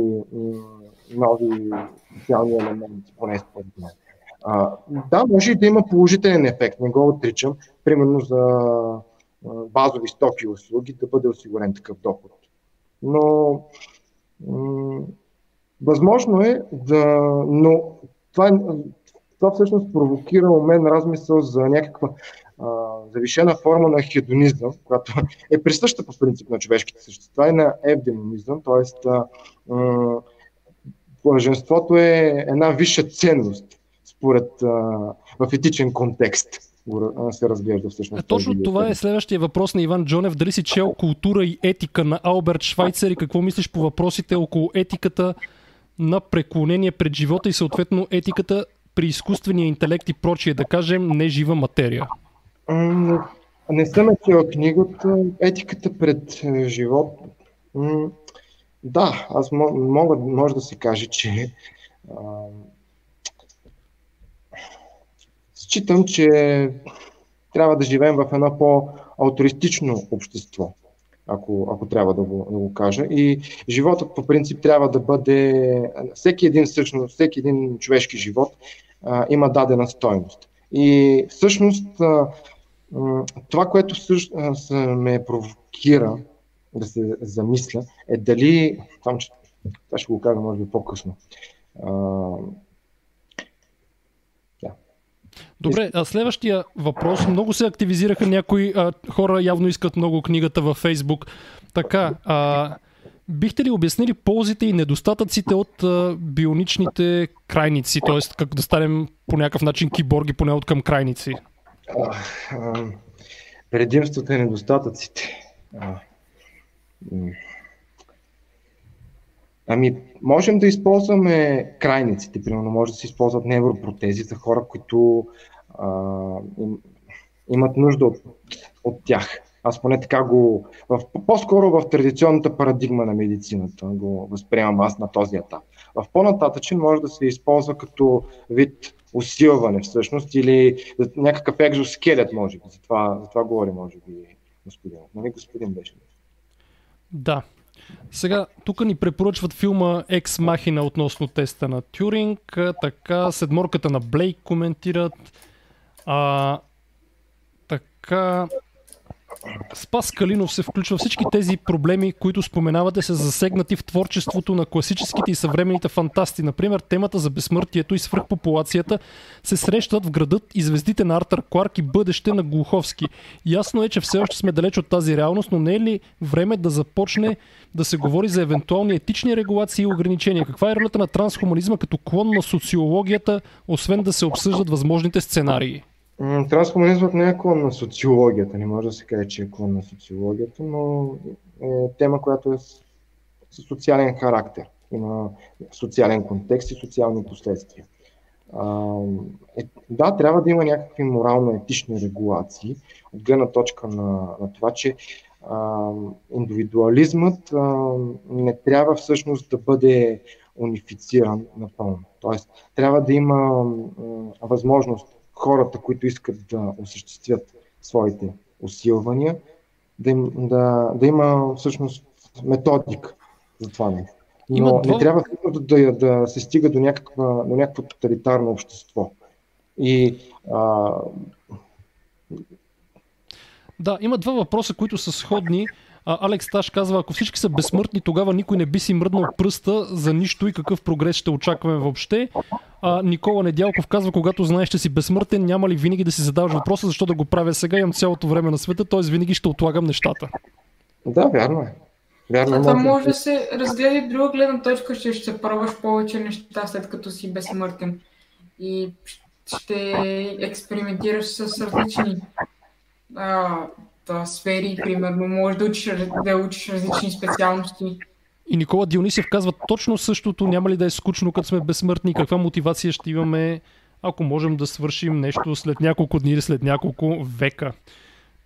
нови социални елементи, поне според мен. Да, може и да има положителен ефект, не го отричам. Примерно за базови стоки и услуги да бъде осигурен такъв доход. Но възможно е да. Но това, това всъщност провокира у мен размисъл за някаква а, завишена форма на хедонизъм, която е присъща по принцип на човешките същества и на евдемонизъм, т.е. блаженството е една висша ценност според а, в етичен контекст се разглежда всъщност. А, точно това е следващия въпрос на Иван Джонев. Дали си чел култура и етика на Алберт Швайцер и какво мислиш по въпросите около етиката на преклонение пред живота и съответно етиката при изкуствения интелект и прочие, да кажем, нежива материя? Не съм е чела книгата Етиката пред е, живот. Да, аз мога, може да се каже, че считам, че трябва да живеем в едно по-аутористично общество, ако, ако трябва да го, да го кажа. И животът по принцип трябва да бъде, всеки един всъщност, всеки един човешки живот а, има дадена стойност. И всъщност а, това, което всъщност ме провокира да се замисля, е дали, там, това ще го кажа може би по-късно, Добре, а следващия въпрос. Много се активизираха някои а, хора, явно искат много книгата във Фейсбук. Така, а, бихте ли обяснили ползите и недостатъците от а, бионичните крайници? Т.е. как да станем по някакъв начин киборги, поне от към крайници? Предимствата и недостатъците. Ами, можем да използваме крайниците, примерно, може да се използват невропротези за хора, които а, им, имат нужда от, от тях. Аз поне така го. В, по-скоро в традиционната парадигма на медицината го възприемам аз на този етап. В по-нататъчен може да се използва като вид усилване всъщност или някакъв екзоскелет, може би. За това, за това говори, може би, господин. Нали господин беше? Да. Сега, тук ни препоръчват филма Екс Махина относно теста на Тюринг, така, седморката на Блейк коментират. А, така, Спас Калинов се включва. Всички тези проблеми, които споменавате, са засегнати в творчеството на класическите и съвременните фантасти. Например, темата за безсмъртието и свръхпопулацията се срещат в градът и звездите на Артър Кларк и бъдеще на Глуховски. Ясно е, че все още сме далеч от тази реалност, но не е ли време да започне да се говори за евентуални етични регулации и ограничения? Каква е ролята на трансхуманизма като клон на социологията, освен да се обсъждат възможните сценарии? Трансхуманизмът не е клон на социологията, не може да се каже, че е клон на социологията, но е тема, която е с, социален характер. Има социален контекст и социални последствия. А, е, да, трябва да има някакви морално-етични регулации от гледна точка на, на това, че а, индивидуализмът а, не трябва всъщност да бъде унифициран напълно. Тоест, трябва да има а, възможност хората, които искат да осъществят своите усилвания, да, им, да, да има всъщност методика за това нещо. Но Има не трябва да, да, се стига до, някаква, до някакво тоталитарно общество. И а... Да, има два въпроса, които са сходни. А, Алекс Таш казва, ако всички са безсмъртни, тогава никой не би си мръднал пръста за нищо и какъв прогрес ще очакваме въобще. А, Никола Недялков казва, когато знаеш, че си безсмъртен, няма ли винаги да си задаваш въпроса, защо да го правя сега, имам цялото време на света, т.е. винаги ще отлагам нещата. Да, вярно е. Вярно, това може да се разгледа и друга гледна точка, че ще пробваш повече неща след като си безсмъртен. И ще експериментираш с различни а, да, сфери, примерно. Може да учиш, да учиш различни специалности. И Никола Дионисев казва точно същото. Няма ли да е скучно, като сме безсмъртни? Каква мотивация ще имаме, ако можем да свършим нещо след няколко дни или след няколко века?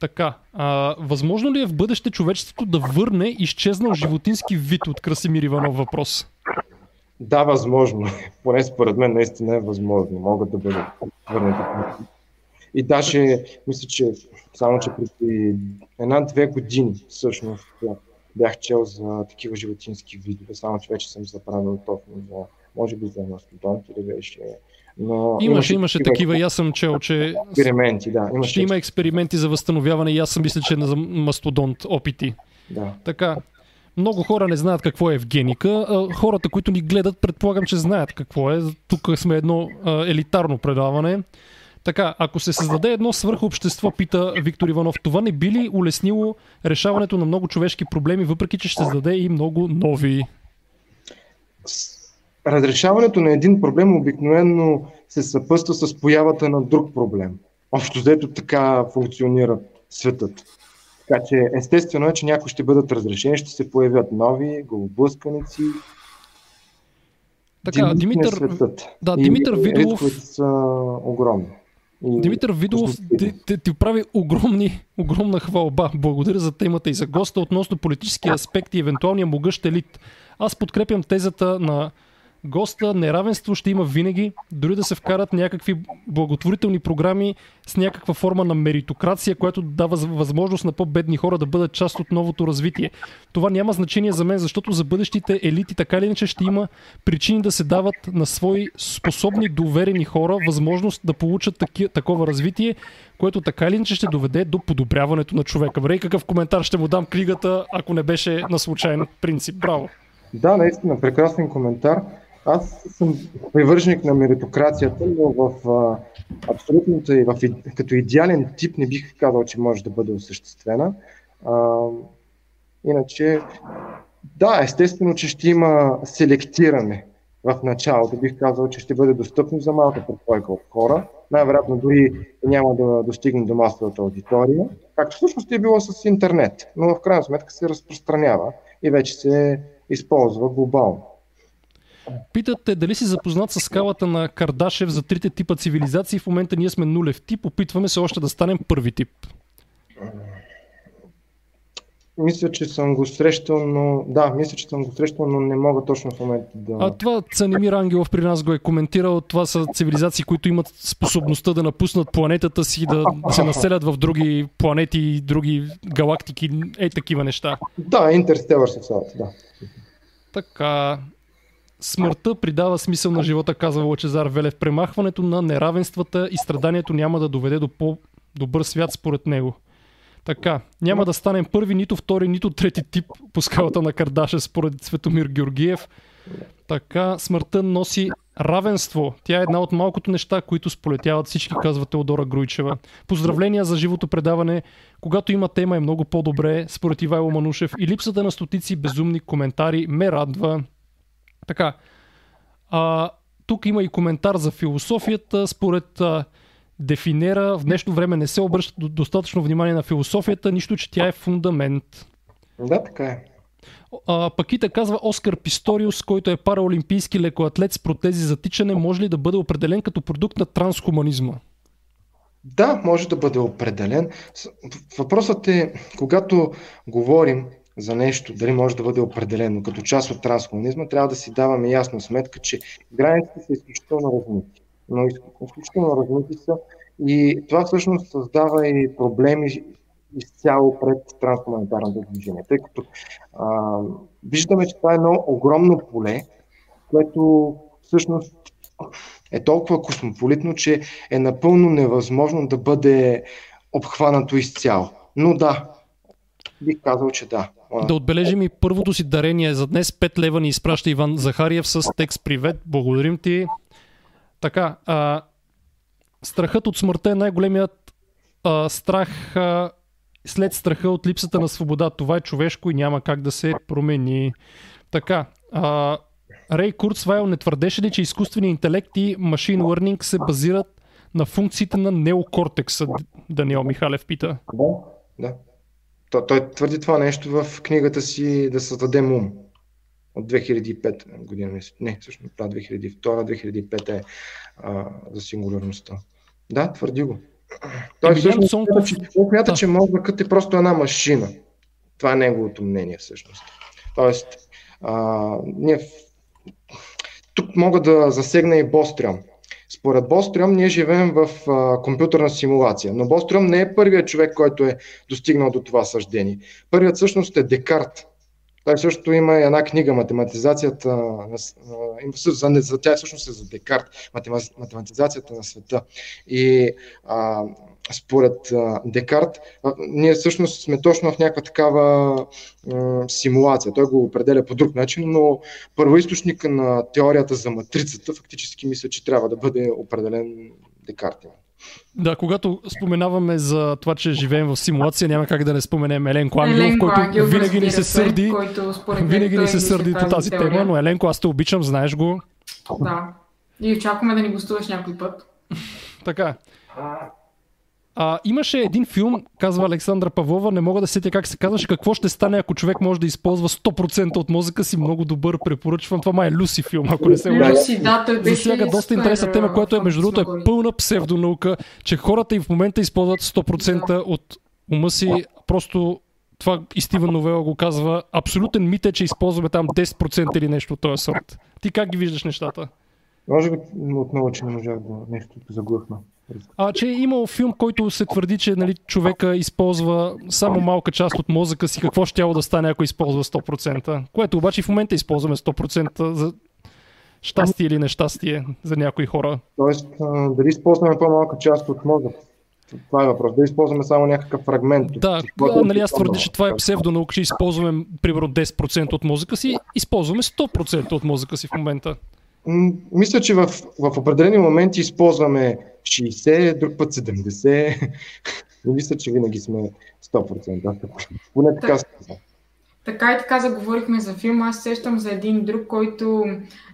Така, а, възможно ли е в бъдеще човечеството да върне изчезнал животински вид от Красимир Иванов въпрос? Да, възможно. Поне според мен наистина е възможно. Могат да бъдат върнати. И даже, мисля, че само, че преди една-две години всъщност бях чел за такива животински видове, само че вече съм заправил точно за, може би за мастодонт или беше но имаше, имаше, имаше такива, и аз съм чел, че експерименти, да. Имаше ще има експерименти за възстановяване и аз съм мисля, че на мастодонт опити. Да. Така, много хора не знаят какво е евгеника. Хората, които ни гледат, предполагам, че знаят какво е. Тук сме едно елитарно предаване. Така, ако се създаде едно свърхобщество, пита Виктор Иванов, това не би ли улеснило решаването на много човешки проблеми, въпреки че ще създаде и много нови? разрешаването на един проблем обикновено се съпъства с появата на друг проблем. Общо взето така функционира светът. Така че естествено е, че някои ще бъдат разрешени, ще се появят нови голоблъсканици. Така, Димитър, светът. да, Димитър Видолов... са огромни. И Димитър Видолов ти, ти, ти прави огромни, огромна хвалба. Благодаря за темата и за госта относно политически аспекти и евентуалния могъщ елит. Аз подкрепям тезата на госта неравенство ще има винаги, дори да се вкарат някакви благотворителни програми с някаква форма на меритокрация, която дава възможност на по-бедни хора да бъдат част от новото развитие. Това няма значение за мен, защото за бъдещите елити така или иначе ще има причини да се дават на свои способни, доверени хора възможност да получат таки, такова развитие, което така или иначе ще доведе до подобряването на човека. Врей какъв коментар ще му дам книгата, ако не беше на случайен принцип. Браво! Да, наистина, прекрасен коментар. Аз съм привърженик на меритокрацията, но в а, абсолютното и в, като идеален тип не бих казал, че може да бъде осъществена. А, иначе, да, естествено, че ще има селектиране в началото. Бих казал, че ще бъде достъпно за малка прослойка от хора. Най-вероятно дори няма да достигне до масовата аудитория, както всъщност е било с интернет. Но в крайна сметка се разпространява и вече се използва глобално. Питате дали си запознат с скалата на Кардашев за трите типа цивилизации. В момента ние сме нулев тип, опитваме се още да станем първи тип. Мисля, че съм го срещал, но да, мисля, че съм го срещал, но не мога точно в момента да. А това Цанимир Ангелов при нас го е коментирал. Това са цивилизации, които имат способността да напуснат планетата си, да се населят в други планети, други галактики, е такива неща. Да, Интерстелър са да. Така. Смъртта придава смисъл на живота, казва Лачезар Велев. Премахването на неравенствата и страданието няма да доведе до по-добър свят според него. Така, няма да станем първи, нито втори, нито трети тип по скалата на Кардаша, според Светомир Георгиев. Така, смъртта носи равенство. Тя е една от малкото неща, които сполетяват всички, казва Теодора Груйчева. Поздравления за живото предаване. Когато има тема е много по-добре, според Ивайло Манушев. И липсата на стотици безумни коментари ме радва. Така. А, тук има и коментар за философията. Според а, дефинера, в днешно време не се обръща достатъчно внимание на философията, нищо, че тя е фундамент. Да, така е. А, Пакита казва Оскар Писториус, който е параолимпийски лекоатлет с протези за тичане, може ли да бъде определен като продукт на трансхуманизма? Да, може да бъде определен. Въпросът е, когато говорим за нещо, дали може да бъде определено като част от трансхуманизма, трябва да си даваме ясна сметка, че границите са изключително размити. Но изключително размити са и това всъщност създава и проблеми изцяло пред трансхуманитарното движение. Тъй като а, виждаме, че това е едно огромно поле, което всъщност е толкова космополитно, че е напълно невъзможно да бъде обхванато изцяло. Но да, бих казал, че да. Да отбележим и първото си дарение за днес. 5 лева ни изпраща Иван Захариев с текст Привет. Благодарим ти. Така, а, страхът от смъртта е най-големият а, страх а, след страха от липсата на свобода. Това е човешко и няма как да се промени. Така, а, Рей Курцвайл не твърдеше ли, че изкуственият интелект и машин learning се базират на функциите на неокортекса, Даниел Михалев пита. Да, да. Той, той твърди това нещо в книгата си Да създадем ум от 2005 година. Не, всъщност това 2002-2005 е а, за сингулярността. Да, твърди го. Той всъщност смята, че, смята, че мозъкът е просто една машина. Това е неговото мнение всъщност. Тоест, а, ние тук мога да засегна и Бострям. Според Бострем ние живеем в а, компютърна симулация, но Бострем не е първият човек, който е достигнал до това съждение. Първият всъщност е Декарт. Той също има една книга, математизацията, на, за, за тя всъщност е за Декарт, математизацията на света. И а, според а, Декарт, а, ние всъщност сме точно в някаква такава а, симулация. Той го определя по друг начин, но първоисточника на теорията за матрицата фактически мисля, че трябва да бъде определен Декарт. Да, когато споменаваме за това, че живеем в симулация, няма как да не споменем Еленко Ангелов, който Ангел, винаги ни се сърди, който, винаги ни се сърди по тази теория. тема, но Еленко, аз те обичам, знаеш го. Да. И очакваме да ни гостуваш някой път. така. А, имаше един филм, казва Александра Павлова, не мога да сетя как се казваше, какво ще стане, ако човек може да използва 100% от мозъка си, много добър, препоръчвам. Това май е Люси филм, ако не се лъжа. Люси, да, той беше Засяга доста интересна тема, която е между другото е пълна псевдонаука, че хората и в момента използват 100% от ума си, просто това и Стивен Новела го казва, абсолютен мит е, че използваме там 10% или нещо от този сорт. Ти как ги виждаш нещата? Може би отново, че не можах да нещо заглъхна. А, че е имал филм, който се твърди, че нали, човека използва само малка част от мозъка си, какво ще да стане, ако използва 100%. Което обаче в момента използваме 100% за щастие или нещастие за някои хора. Тоест, дали използваме по-малка част от мозъка? Това е въпрос. Да използваме само някакъв фрагмент. Да, да нали аз твърдя, че това е псевдонаука, че използваме примерно 10% от мозъка си, използваме 100% от мозъка си в момента. Мисля, че в, в определени моменти използваме 60, друг път 70. Не мисля, че винаги сме 100%. Поне така се така и така заговорихме за филма. Аз сещам за един друг, който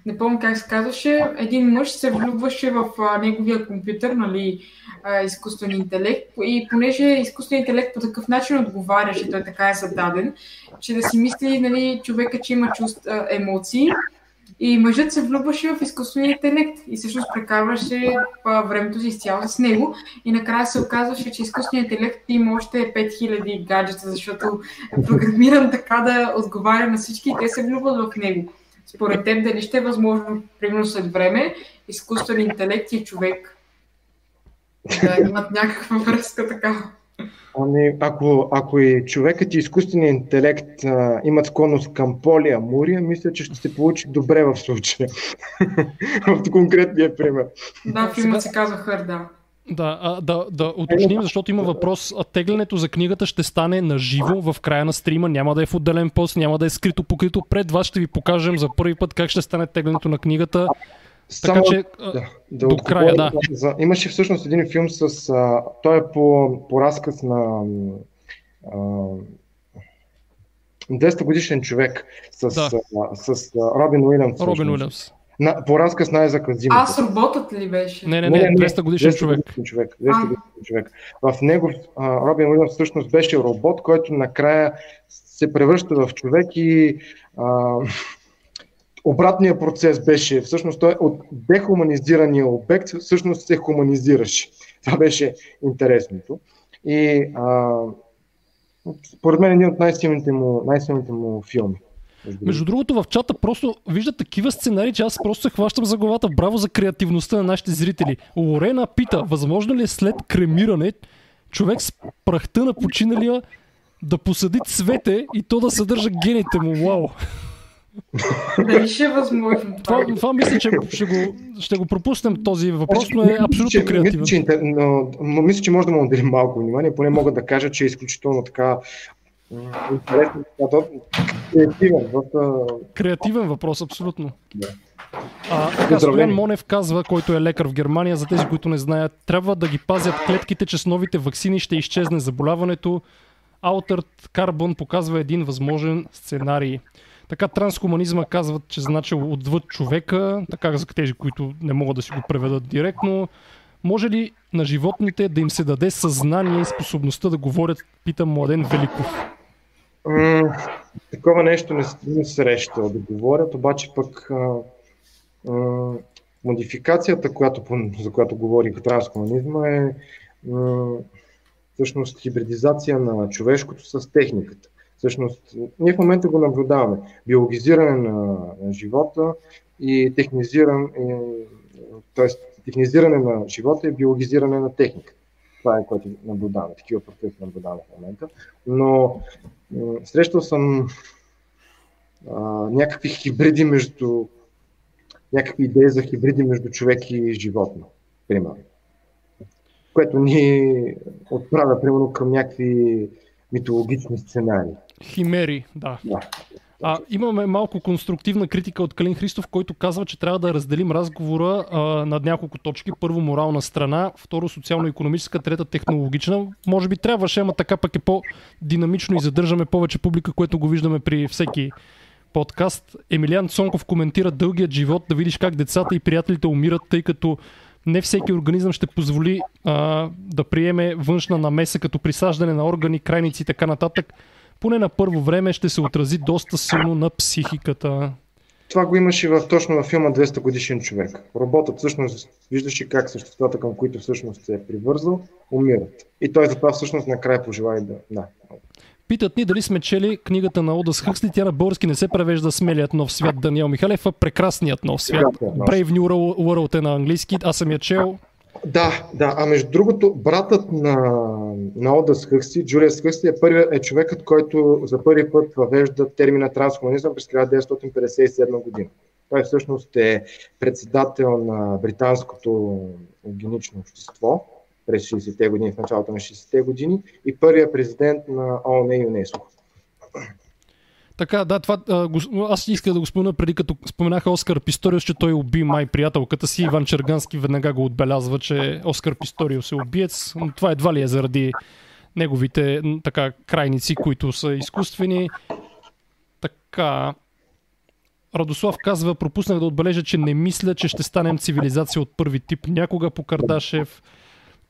не помня как се казваше. Един мъж се влюбваше в а, неговия компютър, нали, а, изкуствен интелект. И понеже изкуственият интелект по такъв начин отговаряше, той така е зададен, че да си мисли нали, човека, че има чувства, емоции, и мъжът се влюбваше в изкуствения интелект и всъщност прекарваше времето си изцяло с него. И накрая се оказваше, че изкуственият интелект има още 5000 гаджета, защото е програмиран така да отговаря на всички и те се влюбват в него. Според теб дали ще е възможно, примерно след време, изкуствен интелект и човек да имат някаква връзка така? Ами, ако, ако и човекът и изкуственият интелект а, имат склонност към полиамурия, мисля, че ще се получи добре в случая. в конкретния пример. Да, филмът се казва Хърда. Да, а, да, да уточним, защото има въпрос. А теглянето за книгата ще стане на живо в края на стрима. Няма да е в отделен пост, няма да е скрито покрито. Пред вас ще ви покажем за първи път как ще стане теглянето на книгата. Само, така че да, да до края, да. За, имаше всъщност един филм с... А, той е по, по разказ на а, 200 годишен човек с, да. а, с а, Робин Уилямс. Робин Уилямс. На, по-разказ най-езък от зимата. Аз роботът ли беше? Не, не, не, 200 годишен 200 човек. годишен човек. 200 годишен човек. В него а, Робин Уилямс всъщност беше робот, който накрая се превръща в човек и а, обратният процес беше, всъщност той от дехуманизирания обект всъщност се хуманизираше. Това беше интересното. И а, според мен един от най-силните му, най-силните му филми. Между другото, в чата просто вижда такива сценарии, че аз просто се хващам за главата. Браво за креативността на нашите зрители. Лорена пита, възможно ли е след кремиране човек с прахта на починалия да посади цвете и то да съдържа гените му? Вау! Дали ще е възможно? Това, това мисля, че ще го, ще го пропуснем този въпрос, но е абсолютно че- креативен. Мисля, че, интер- но, м- мисля, че може да му отделим малко внимание, поне мога да кажа, че е изключително така интересен, креативен. Креативен въпрос, абсолютно. Да. А, така. Стоян Монев казва, който е лекар в Германия, за тези, които не знаят, трябва да ги пазят клетките, че с новите вакцини ще изчезне заболяването. Altered Carbon показва един възможен сценарий. Така трансхуманизма казват, че значил отвъд човека, така за тези, които не могат да си го преведат директно. Може ли на животните да им се даде съзнание и способността да говорят, пита Младен Великов. М, Такова нещо не, не срещал да говорят, обаче пък а, а, модификацията, която, за която говорих трансхуманизма е м, всъщност хибридизация на човешкото с техниката. Всъщност, ние в момента го наблюдаваме. Биологизиране на, живота и технизиран, т.е. технизиране на живота и биологизиране на техниката. Това е което наблюдаваме. Такива процеси наблюдаваме в момента. Но срещал съм а, някакви хибриди между някакви идеи за хибриди между човек и животно, примерно. Което ни отправя, примерно, към някакви митологични сценарии. Химери, да. Да. А, имаме малко конструктивна критика от Калин Христов, който казва, че трябва да разделим разговора а, над няколко точки. Първо морална страна, второ социално-економическа, трета технологична. Може би трябваше, ама така пък е по-динамично и задържаме повече публика, което го виждаме при всеки подкаст. Емилиан Цонков коментира дългият живот, да видиш как децата и приятелите умират, тъй като не всеки организъм ще позволи а, да приеме външна намеса, като присаждане на органи, крайници и така нататък. Поне на първо време ще се отрази доста силно на психиката. Това го имаше в, точно във филма 200 годишен човек. Роботът всъщност виждаше как съществата, към които всъщност се е привързал, умират. И той затова всъщност накрая пожела и да... да. Питат ни дали сме чели книгата на Одас Хъксли. Тя на български не се превежда Смелият нов свят Даниел Михалев, а Прекрасният нов свят. Brave New World е на английски. Аз съм я чел. Да, да, а между другото, братът на, на Одас Хъксли, Джулиас Хъксли, е, първият, е човекът, който за първи път въвежда термина трансхуманизъм през 1957 година. Той всъщност е председател на британското евгенично общество през 60-те години, в началото на 60-те години и първият президент на ООН и ЮНЕСКО. Така, да, това, а, го, аз исках да го спомена преди като споменаха Оскар Писториус, че той уби май приятелката си. Иван Чергански веднага го отбелязва, че Оскар Писториус е убиец. Но това едва ли е заради неговите така, крайници, които са изкуствени. Така. Радослав казва, пропуснах да отбележа, че не мисля, че ще станем цивилизация от първи тип някога по Кардашев.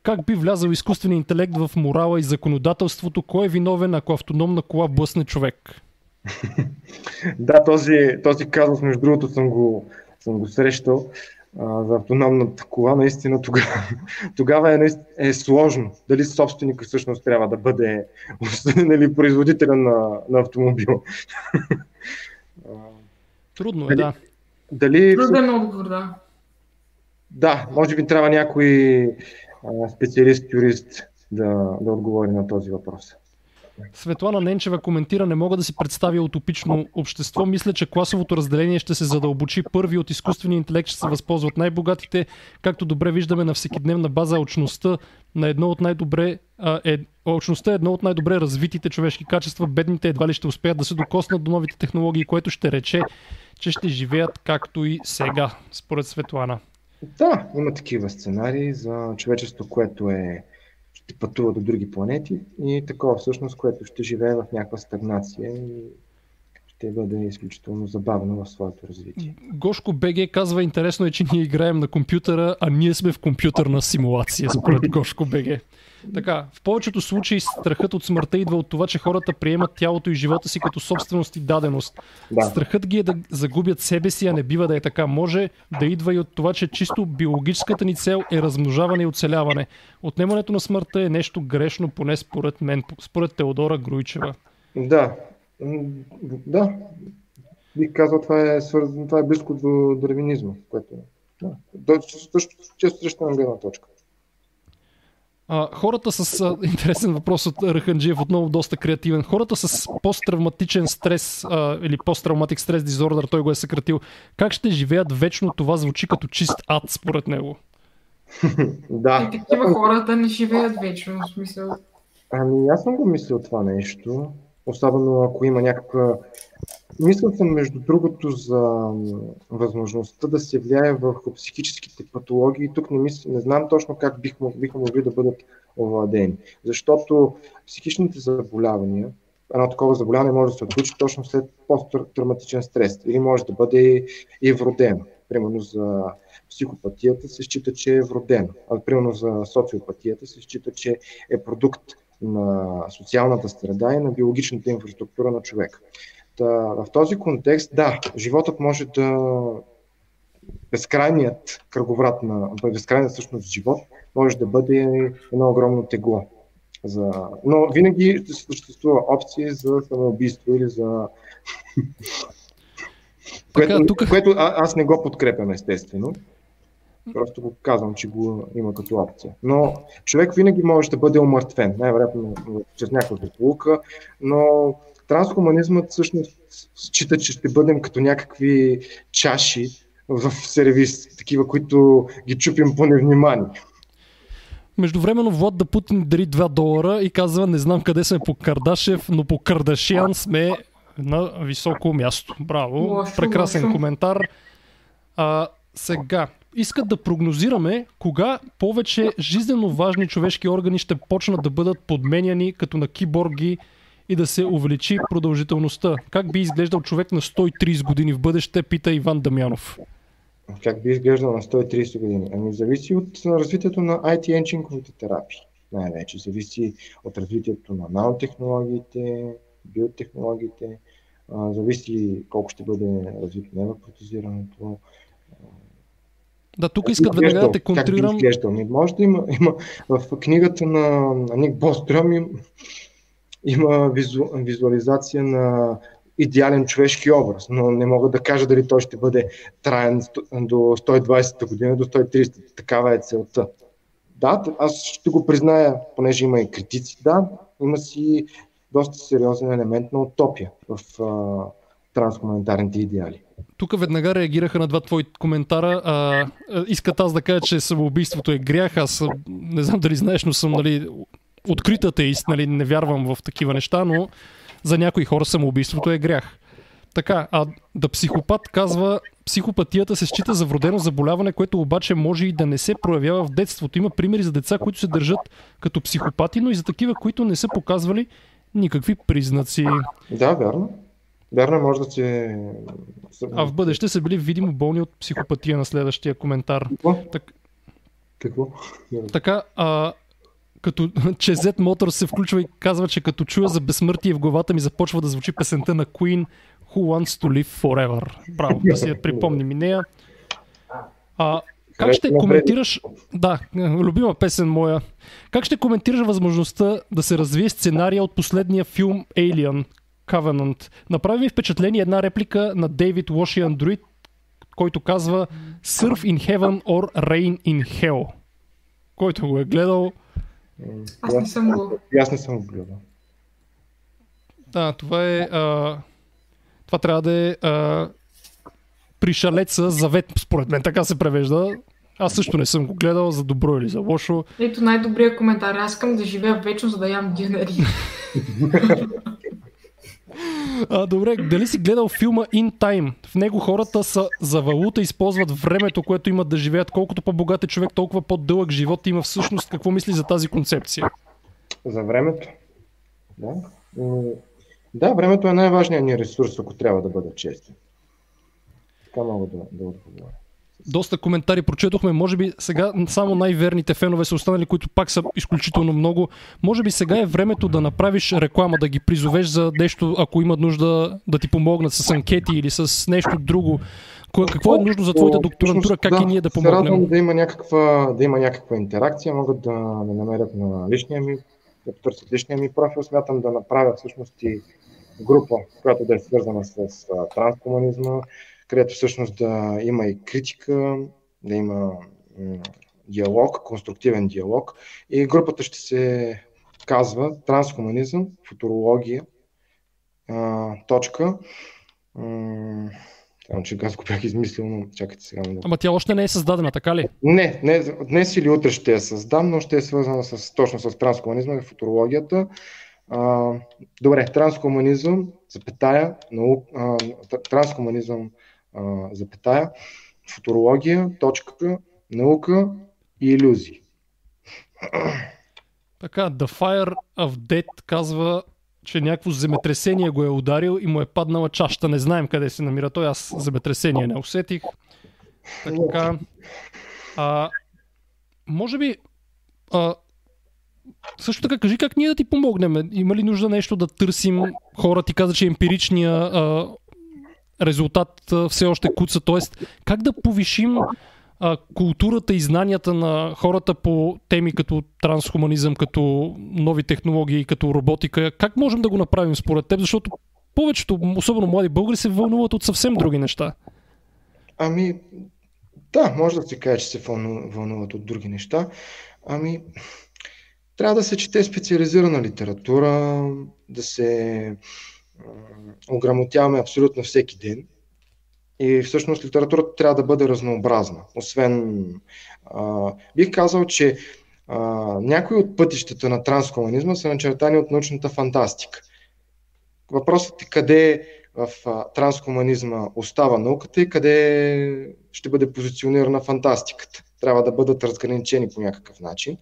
Как би влязал изкуственият интелект в морала и законодателството? Кой е виновен, ако автономна кола блъсне човек? Да, този, този казус, между другото, съм го, съм го срещал а, за автономната кола. Наистина тогава, тогава е, е сложно. Дали собственика всъщност трябва да бъде нали, производителя на, на автомобил. А, Трудно е, Дали- да. Дали Труден отговор, да. Да, може би трябва някой а, специалист, юрист да, да отговори на този въпрос. Светлана Ненчева коментира, не мога да си представя утопично общество. Мисля, че класовото разделение ще се задълбочи. Първи от изкуствения интелект ще се възползват най-богатите. Както добре виждаме на всекидневна база, очността на едно от най-добре е, очността е едно от най-добре развитите човешки качества. Бедните едва ли ще успеят да се докоснат до новите технологии, което ще рече, че ще живеят както и сега, според Светлана. Да, има такива сценарии за човечество, което е ще пътува до други планети и такова всъщност, което ще живее в някаква стагнация и ще бъде изключително забавно в своето развитие. Гошко БГ казва, интересно е, че ние играем на компютъра, а ние сме в компютърна симулация, според Гошко БГ. Така, в повечето случаи страхът от смъртта идва от това, че хората приемат тялото и живота си като собственост и даденост. Да. Страхът ги е да загубят себе си, а не бива да е така. Може да идва и от това, че чисто биологическата ни цел е размножаване и оцеляване. Отнемането на смъртта е нещо грешно, поне според мен, според Теодора Груйчева. Да, да. Бих казал, това е, свързано, това е близко до дарвинизма, което да, често срещана гледна точка. А, хората с а, интересен въпрос от Раханджиев, отново доста креативен. Хората с посттравматичен стрес а, или посттравматик стрес дизордър, той го е съкратил. Как ще живеят вечно? Това звучи като чист ад, според него. да. И такива хората не живеят вечно, в смисъл. Ами аз съм го мислил това нещо. Особено ако има някаква Мисля съм, между другото, за възможността да се влияе върху психическите патологии. Тук не, мисля, не знам точно как бих, биха могли да бъдат овладени. Защото психичните заболявания, едно такова заболяване може да се отключи точно след посттравматичен стрес или може да бъде и вродено. Примерно за психопатията се счита, че е вродено, а примерно за социопатията се счита, че е продукт на социалната среда и на биологичната инфраструктура на човека. Та, в този контекст, да, животът може да безкрайният кръговрат на безкрайният всъщност живот може да бъде едно огромно тегло. За... Но винаги ще съществува опции за самоубийство или за... Така, което, тук... което а, аз не го подкрепям естествено. Просто го казвам, че го има като опция. Но човек винаги може да бъде умъртвен, най-вероятно чрез някаква злополука, но трансхуманизмът всъщност счита, че ще бъдем като някакви чаши в сервис, такива, които ги чупим по невнимание. Междувременно Влад да Путин дари 2 долара и казва, не знам къде сме по Кардашев, но по Кардашиан сме на високо място. Браво, лошо, прекрасен лошо. коментар. А, сега, искат да прогнозираме кога повече жизненно важни човешки органи ще почнат да бъдат подменяни като на киборги и да се увеличи продължителността. Как би изглеждал човек на 130 години в бъдеще, пита Иван Дамянов. Как би изглеждал на 130 години? Ами зависи от развитието на IT енчинковите терапии. Най-вече зависи от развитието на нанотехнологиите, биотехнологиите, зависи колко ще бъде развито невропротезирането. Да, тук искат веднага да те контрирам. Как би Може да има, има в книгата на Ник Бострем има визу, визуализация на идеален човешки образ, но не мога да кажа дали той ще бъде траен до 120-та година, до 130-та. Такава е целта. Да, аз ще го призная, понеже има и критици, да, има си доста сериозен елемент на утопия в а, трансхуманитарните идеали. Тук веднага реагираха на два твои коментара. А, искат аз да кажа, че самоубийството е грях. Аз не знам дали знаеш, но съм нали, открит атеист, нали, не вярвам в такива неща, но за някои хора самоубийството е грях. Така, а да психопат казва, психопатията се счита за вродено заболяване, което обаче може и да не се проявява в детството. Има примери за деца, които се държат като психопати, но и за такива, които не са показвали никакви признаци. Да, вярно. Вярно, може да се... А в бъдеще са били видимо болни от психопатия на следващия коментар. Какво? Так... Какво? Така, а, като че Z Motors се включва и казва, че като чуя за безсмъртие в главата ми започва да звучи песента на Queen Who Wants to Live Forever. Браво, да си я припомним и нея. А, как ще коментираш... Да, любима песен моя. Как ще коментираш възможността да се развие сценария от последния филм Alien Covenant? Направи ми впечатление една реплика на Дейвид Лоши Андроид, който казва Surf in heaven or rain in hell. Който го е гледал, аз не съм го. Аз не съм го гледал. Да, това е. А, това трябва да е а, пришалеца завет, според мен. Така се превежда. Аз също не съм го гледал за добро или за лошо. Ето най-добрият коментар. Аз искам да живея вечно, за да ям дюнери. А, добре, дали си гледал филма In Time? В него хората са за валута използват времето, което имат да живеят. Колкото по-богат е човек, толкова по-дълъг живот има всъщност. Какво мисли за тази концепция? За времето? Да. Да, времето е най-важният ни ресурс, ако трябва да бъда честен. Така мога да, да отговоря. Доста коментари прочетохме. Може би сега само най-верните фенове са останали, които пак са изключително много. Може би сега е времето да направиш реклама, да ги призовеш за нещо, ако имат нужда да ти помогнат с анкети или с нещо друго. Какво е нужно за твоята докторантура? Как да, и ние да помогнем? Се радвам да има, някаква, да има някаква интеракция. Могат да ме намерят на личния ми, да потърсят личния ми профил. Смятам да направя всъщност и група, която да е свързана с транскомунизма, където всъщност да има и критика, да има диалог, конструктивен диалог. И групата ще се казва Транскомунизъм, футурология, точка. Само, че аз го бях измислил, но чакайте сега. Ама тя още не е създадена, така ли? Не, не, днес или утре ще я създам, но ще е свързана с, точно с транскомунизма и футурологията. А, добре, транскомунизъм, запетая, наук, а, транскомунизъм, а, запетая, футурология, точка, наука и иллюзии. Така, The Fire of Dead казва, че някакво земетресение го е ударил и му е паднала чашата. Не знаем къде се намира той. Аз земетресение не усетих. Така. А, може би. А, също така, кажи как ние да ти помогнем. Има ли нужда нещо да търсим? Хора ти каза, че емпиричния а, резултат все още куца. Тоест, как да повишим а, културата и знанията на хората по теми като трансхуманизъм, като нови технологии, като роботика. Как можем да го направим според теб? Защото повечето, особено млади българи, се вълнуват от съвсем други неща. Ами, да, може да се каже, че се вълнуват от други неща. Ами, трябва да се чете специализирана литература, да се ограмотяваме абсолютно всеки ден. И всъщност литературата трябва да бъде разнообразна. Освен, а, бих казал, че а, някои от пътищата на транскомунизма са начертани от научната фантастика. Въпросът е къде в транскомунизма остава науката и къде ще бъде позиционирана фантастиката. Трябва да бъдат разграничени по някакъв начин.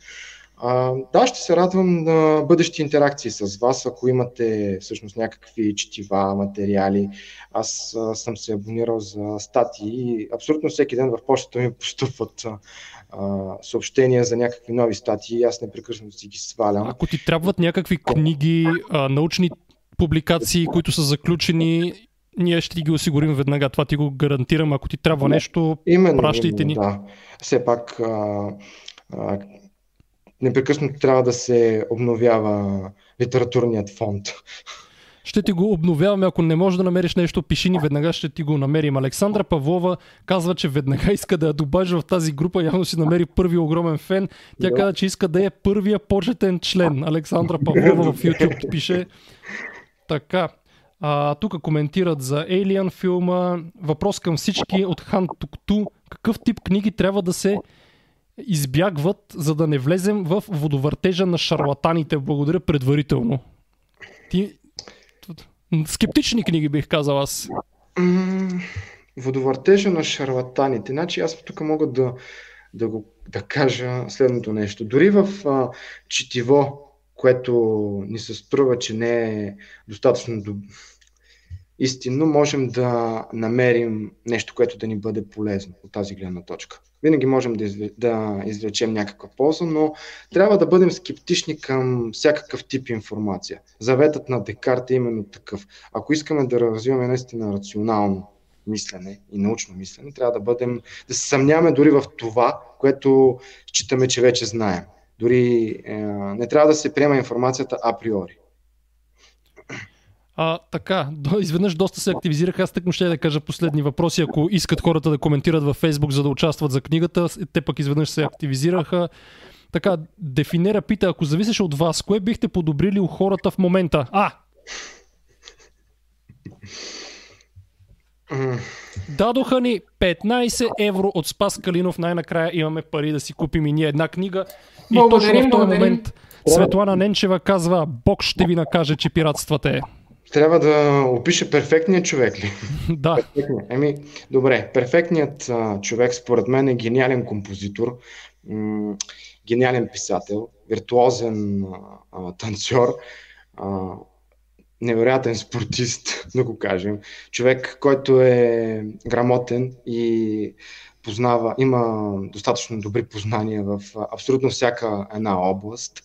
А, да, ще се радвам на бъдещи интеракции с вас, ако имате всъщност някакви четива, материали. Аз а, съм се абонирал за статии и абсолютно всеки ден в почтата ми постъпват а, съобщения за някакви нови статии и аз непрекъснато си ги свалям. Ако ти трябват някакви книги, а, научни публикации, които са заключени ние ще ти ги осигурим веднага. Това ти го гарантирам. Ако ти трябва нещо, именно, пращайте именно, ни. Да. Все пак а, а, непрекъснато трябва да се обновява литературният фонд. Ще ти го обновяваме. Ако не можеш да намериш нещо, пиши ни, веднага ще ти го намерим. Александра Павлова казва, че веднага иска да я добавиш в тази група. Явно си намери първи огромен фен. Тя да. каза, че иска да е първия почетен член. Александра Павлова в YouTube пише. Така. А, тук коментират за Alien филма. Въпрос към всички от Хан Тукту. Какъв тип книги трябва да се избягват, за да не влезем в водовъртежа на шарлатаните. Благодаря предварително. Ти... Скептични книги бих казал аз. Водовъртежа на шарлатаните. Значи аз тук мога да, да, го, да кажа следното нещо. Дори в а, четиво, което ни се струва, че не е достатъчно доб... истинно, можем да намерим нещо, което да ни бъде полезно от тази гледна точка. Винаги можем да, извле, да извлечем някаква полза, но трябва да бъдем скептични към всякакъв тип информация. Заветът на Декарт е именно такъв. Ако искаме да развиваме наистина рационално мислене и научно мислене, трябва да бъдем, да се съмняваме дори в това, което считаме, че вече знаем. Дори е, не трябва да се приема информацията априори. А, така, изведнъж доста се активизираха. Аз тъкмо ще да кажа последни въпроси. Ако искат хората да коментират във Фейсбук, за да участват за книгата, те пък изведнъж се активизираха. Така, Дефинера пита, ако зависеше от вас, кое бихте подобрили у хората в момента? А! Дадоха ни 15 евро от Спас Калинов. Най-накрая имаме пари да си купим и ние една книга. И благодарим, точно в този благодарим. момент Светлана Ненчева казва, Бог ще ви накаже, че пиратствате трябва да опише перфектния човек ли? Да. Перфектния. Еми, добре, перфектният а, човек според мен е гениален композитор, м- гениален писател, виртуозен а, танцор, а, невероятен спортист, да го кажем. Човек, който е грамотен и познава, има достатъчно добри познания в абсолютно всяка една област.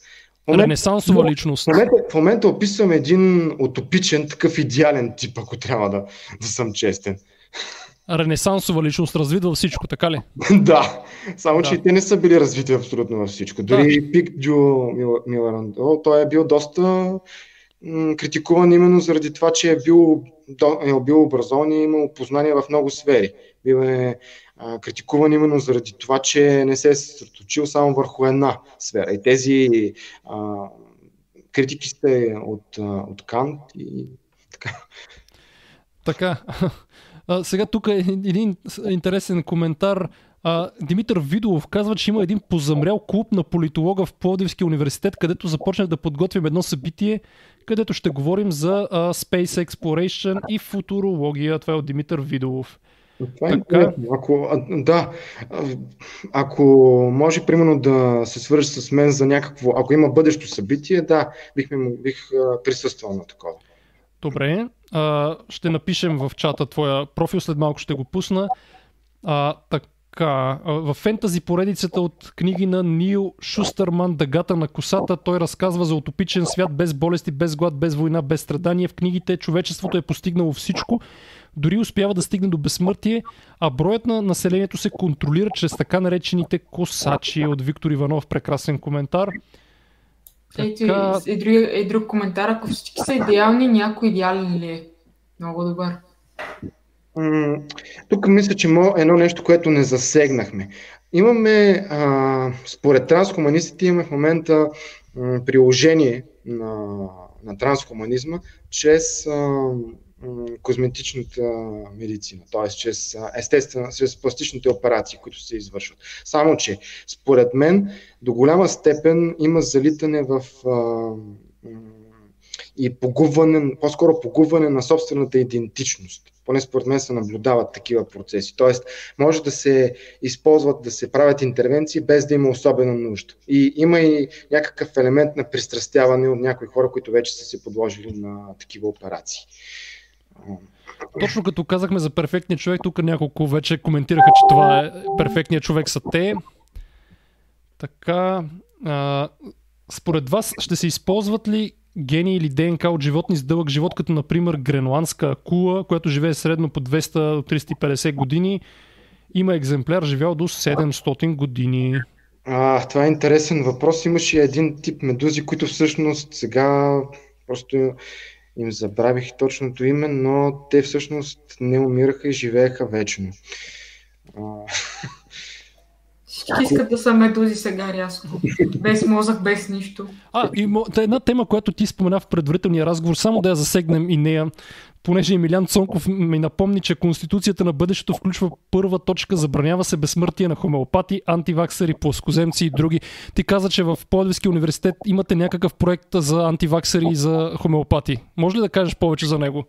Момент, Ренесансова личност. В момента, в момента описвам един утопичен, такъв идеален тип, ако трябва да, да съм честен. Ренесансова личност развидва всичко, така ли? да, само че да. и те не са били развити абсолютно във всичко. Дори да. Пик Джо Миларандо, той е бил доста критикуван именно заради това, че е бил, е бил образован и е имал познания в много сфери. Бил е критикуван именно заради това, че не се е съсредоточил само върху една сфера. И тези а, критики сте от, от Кант и така. Така. А, сега тук е един интересен коментар. А, Димитър Видолов казва, че има един позамрял клуб на политолога в Пловдивския университет, където започнах да подготвим едно събитие, където ще говорим за а, Space Exploration и футурология. Това е от Димитър Видолов. Това е така... Ако, да, ако може примерно да се свържи с мен за някакво, ако има бъдещо събитие, да, бих, бих присъствал на такова. Добре, а, ще напишем в чата твоя профил, след малко ще го пусна. А, така, в фентази поредицата от книги на Нил Шустърман Дъгата на косата, той разказва за утопичен свят без болести, без глад, без война, без страдания. В книгите човечеството е постигнало всичко, дори успява да стигне до безсмъртие, а броят на населението се контролира чрез така наречените косачи от Виктор Иванов. Прекрасен коментар. Така... Е, друг, е друг коментар. Ако всички са идеални, някой идеален ли е? Много добър. Тук мисля, че едно нещо, което не засегнахме. Имаме, а, според трансхуманистите, имаме в момента м, приложение на, на трансхуманизма чрез а, козметичната медицина, т.е. чрез естествено, чрез пластичните операции, които се извършват. Само, че според мен до голяма степен има залитане в и погубване, по-скоро погубване на собствената идентичност. Поне според мен се наблюдават такива процеси. Тоест, може да се използват, да се правят интервенции без да има особена нужда. И има и някакъв елемент на пристрастяване от някои хора, които вече са се подложили на такива операции. Точно като казахме за перфектния човек, тук няколко вече коментираха, че това е перфектният човек са те. Така, а, според вас ще се използват ли гени или ДНК от животни с дълъг живот, като например гренландска акула, която живее средно по 200-350 години. Има екземпляр, живял до 700 години. А, това е интересен въпрос. Имаше един тип медузи, които всъщност сега просто им забравих точното име, но те всъщност не умираха и живееха вечно. Всички искат да са медузи сега рязко. Без мозък, без нищо. А, и една тема, която ти спомена в предварителния разговор, само да я засегнем и нея, понеже Емилян Цонков ми напомни, че Конституцията на бъдещето включва първа точка забранява се безсмъртие на хомеопати, антиваксери, плоскоземци и други. Ти каза, че в Плодивски университет имате някакъв проект за антиваксери и за хомеопати. Може ли да кажеш повече за него?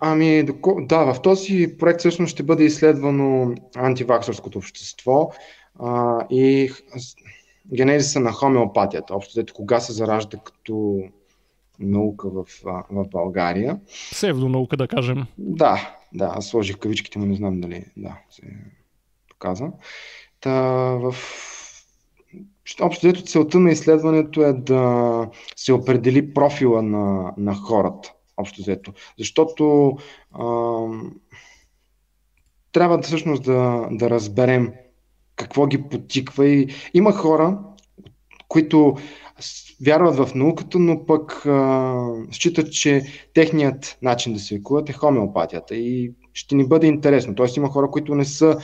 Ами, да, в този проект всъщност ще бъде изследвано антиваксърското общество а, и генезиса на хомеопатията. Общо дето кога се заражда като наука в, в България. Псевдонаука, да кажем. Да, да, аз сложих кавичките му, не знам дали да, се показва. Та, в Общо дето целта на изследването е да се определи профила на, на хората. Общо взето. Защото а, трябва да всъщност да, да разберем какво ги потиква. И има хора, които вярват в науката, но пък а, считат, че техният начин да се лекуват е хомеопатията и ще ни бъде интересно. Тоест има хора, които не са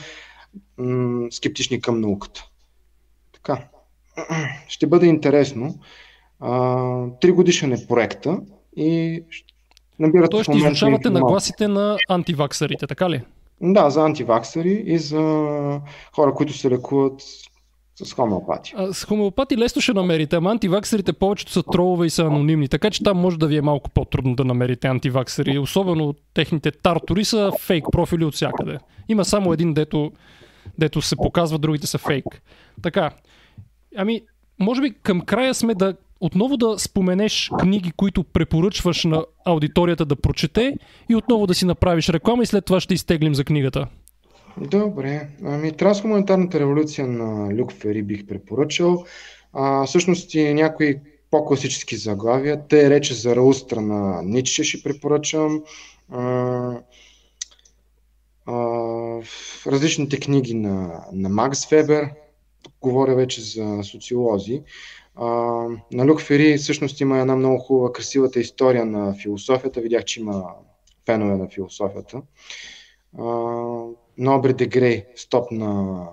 м- скептични към науката. Така. Ще бъде интересно. Три годишен е проекта и набират Тоест ще изучавате нагласите на антиваксарите, така ли? Да, за антиваксари и за хора, които се лекуват с хомеопати. А, с хомеопати лесно ще намерите, ама антиваксерите повечето са тролове и са анонимни, така че там може да ви е малко по-трудно да намерите антиваксери. Особено техните тартори са фейк профили от всякъде. Има само един, дето, дето се показва, другите са фейк. Така, ами, може би към края сме да отново да споменеш книги, които препоръчваш на аудиторията да прочете и отново да си направиш реклама и след това ще изтеглим за книгата. Добре. Ами, трансхуманитарната революция на Люк Фери бих препоръчал. А, всъщност и някои по-класически заглавия. Те рече за Раустра на Ницше ще препоръчам. А, а, различните книги на, на Макс Вебер. Говоря вече за социолози. А, на Люк Фери всъщност има една много хубава, красивата история на философията. Видях, че има фенове на философията. Де Грей, стоп на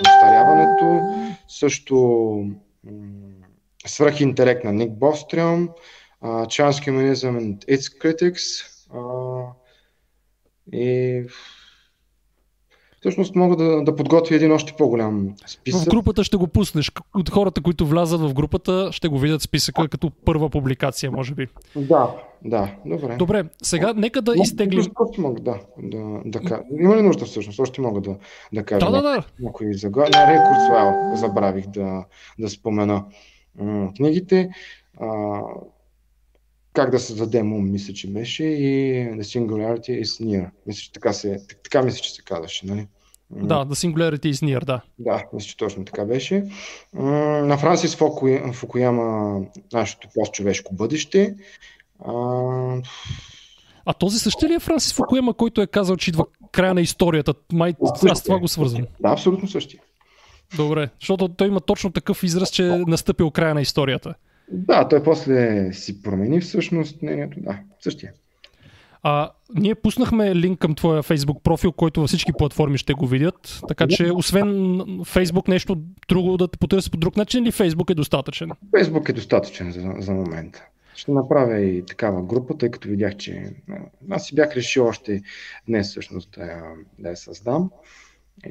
устаряването. Също свръхинтелект на Ник Бострем, Transhumanism and Its Critics и всъщност мога да, да подготвя един още по-голям списък. В групата ще го пуснеш. От хората, които влязат в групата, ще го видят списъка като първа публикация, може би. Да, да, добре. Добре, сега нека да изтеглим. Още мога да, да, да, да Има ли нужда всъщност? Още мога да, да кажа. Да, да, да. Някои заглавия. На Рекорд забравих да, да спомена книгите. А, как да създадем ум, мисля, че беше и The Singularity is Near. Мисля, че така, се, така мисля, че се казваше, нали? Да, The Singularity is Near, да. Да, мисля, че точно така беше. На Франсис Фукуяма нашето пост-човешко бъдеще. А... а този същия ли е Франсис Фукуяма, който е казал, че идва края на историята? Май, аз това го свързвам. Да, абсолютно същия. Добре, защото той има точно такъв израз, че е настъпил края на историята. Да, той после си промени всъщност мнението. Да, същия. А, ние пуснахме линк към твоя Facebook профил, който във всички платформи ще го видят. Така че, освен Facebook, нещо друго да те потърси по друг начин или Facebook е достатъчен? Facebook е достатъчен за, за момента. Ще направя и такава група, тъй като видях, че аз си бях решил още днес всъщност да я, да я създам.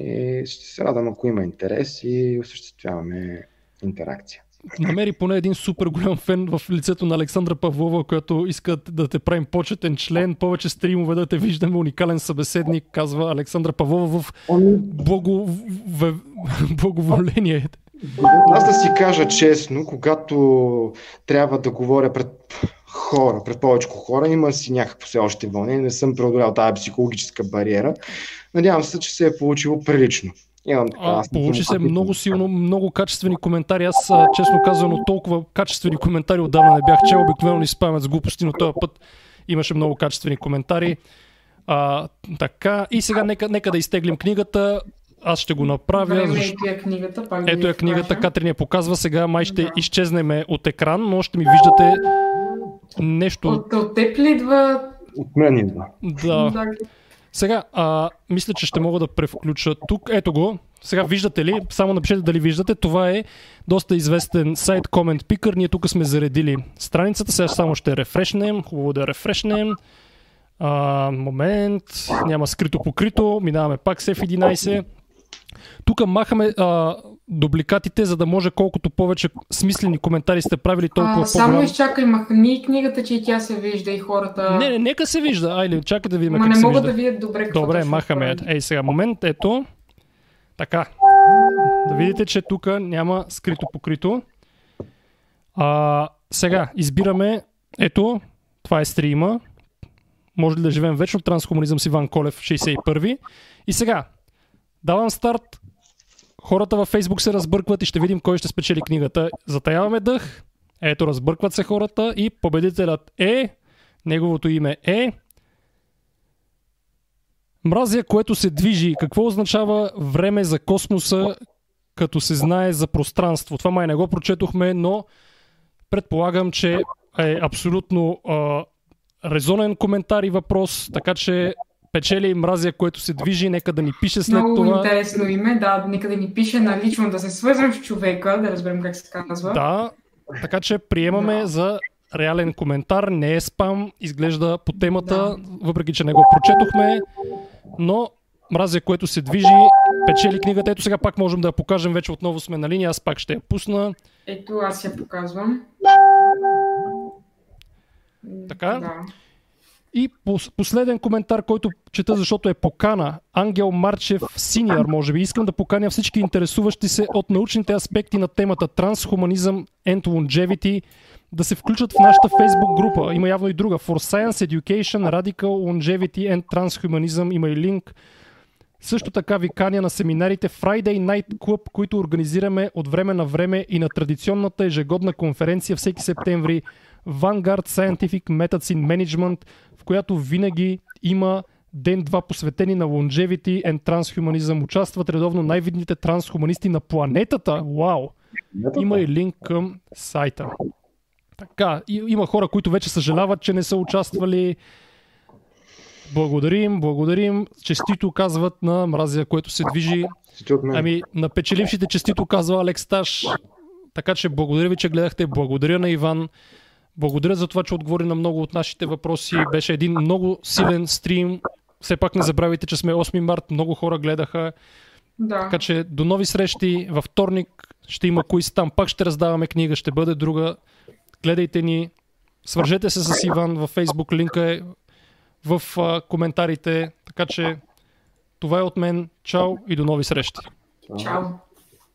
И ще се радвам, ако има интерес и осъществяваме интеракция намери поне един супер голям фен в лицето на Александра Павлова, която иска да те правим почетен член, повече стримове да те виждаме, уникален събеседник, казва Александра Павлова в благо... в... благоволение. Аз да си кажа честно, когато трябва да говоря пред хора, пред повече хора, има си някакво все още вълнение, не съм преодолял тази психологическа бариера. Надявам се, че се е получило прилично. Имам така. А, получи се много силно, много качествени коментари. Аз, честно казано, толкова качествени коментари отдавна не бях чел. Обикновено ни спамят с глупости, но този път имаше много качествени коментари. А, така, и сега нека, нека да изтеглим книгата. Аз ще го направя. защо... Ето е книгата, пак Ето е книгата, Катрин я показва. Сега май ще да. изчезнеме от екран, но ще ми виждате нещо. От, от теб ли идва? От мен идва. Да. Сега, а, мисля, че ще мога да превключа тук. Ето го. Сега виждате ли? Само напишете дали виждате. Това е доста известен сайт Comment Picker. Ние тук сме заредили страницата. Сега само ще рефрешнем. Хубаво да рефрешнем. А, момент. Няма скрито покрито. Минаваме пак с F11. Тук махаме а, дубликатите, за да може колкото повече смислени коментари сте правили, толкова а, Само по-голям... изчакай, махни книгата, че и тя се вижда и хората... Не, не, нека се вижда. Айде, чакай да видим Ма как не могат вижда. да видят добре какво Добре, махаме. Ей, сега, момент, ето. Така. Да видите, че тук няма скрито покрито. А, сега, избираме, ето, това е стрима. Може ли да живеем вечно? Трансхуманизъм с Иван Колев, 61 И сега, давам старт хората във Фейсбук се разбъркват и ще видим кой ще спечели книгата. Затаяваме дъх. Ето, разбъркват се хората и победителят е, неговото име е Мразя, което се движи. Какво означава време за космоса, като се знае за пространство? Това май не го прочетохме, но предполагам, че е абсолютно а, резонен коментар и въпрос, така че печели мразя, което се движи, нека да ни пише след Много това. Много интересно име, да, нека да ни пише на лично, да се свързвам с човека, да разберем как се казва. Да, така че приемаме да. за реален коментар, не е спам, изглежда по темата, да. въпреки че не го прочетохме, но мразя, което се движи, печели книгата. Ето сега пак можем да я покажем, вече отново сме на линия, аз пак ще я пусна. Ето аз я показвам. Така. Да. И последен коментар, който чета, защото е покана. Ангел Марчев, синьор, може би. Искам да поканя всички интересуващи се от научните аспекти на темата трансхуманизъм and longevity да се включат в нашата фейсбук група. Има явно и друга. For Science Education, Radical Longevity and Transhumanism. Има и линк. Също така ви каня на семинарите Friday Night Club, които организираме от време на време и на традиционната ежегодна конференция всеки септември Vanguard Scientific Methods in Management, която винаги има ден-два посветени на longevity and transhumanism. Участват редовно най-видните трансхуманисти на планетата. Вау! Има и линк към сайта. Така, има хора, които вече съжаляват, че не са участвали. Благодарим, благодарим. Честито казват на мразия, което се движи. Ами, на печелившите честито казва Алекс Таш. Така че благодаря ви, че гледахте. Благодаря на Иван. Благодаря за това, че отговори на много от нашите въпроси. Беше един много силен стрим. Все пак не забравяйте, че сме 8 март. Много хора гледаха. Да. Така че до нови срещи. Във вторник ще има кои там. Пак ще раздаваме книга. Ще бъде друга. Гледайте ни. Свържете се с Иван във Facebook. Линка е в а, коментарите. Така че това е от мен. Чао и до нови срещи. Чао.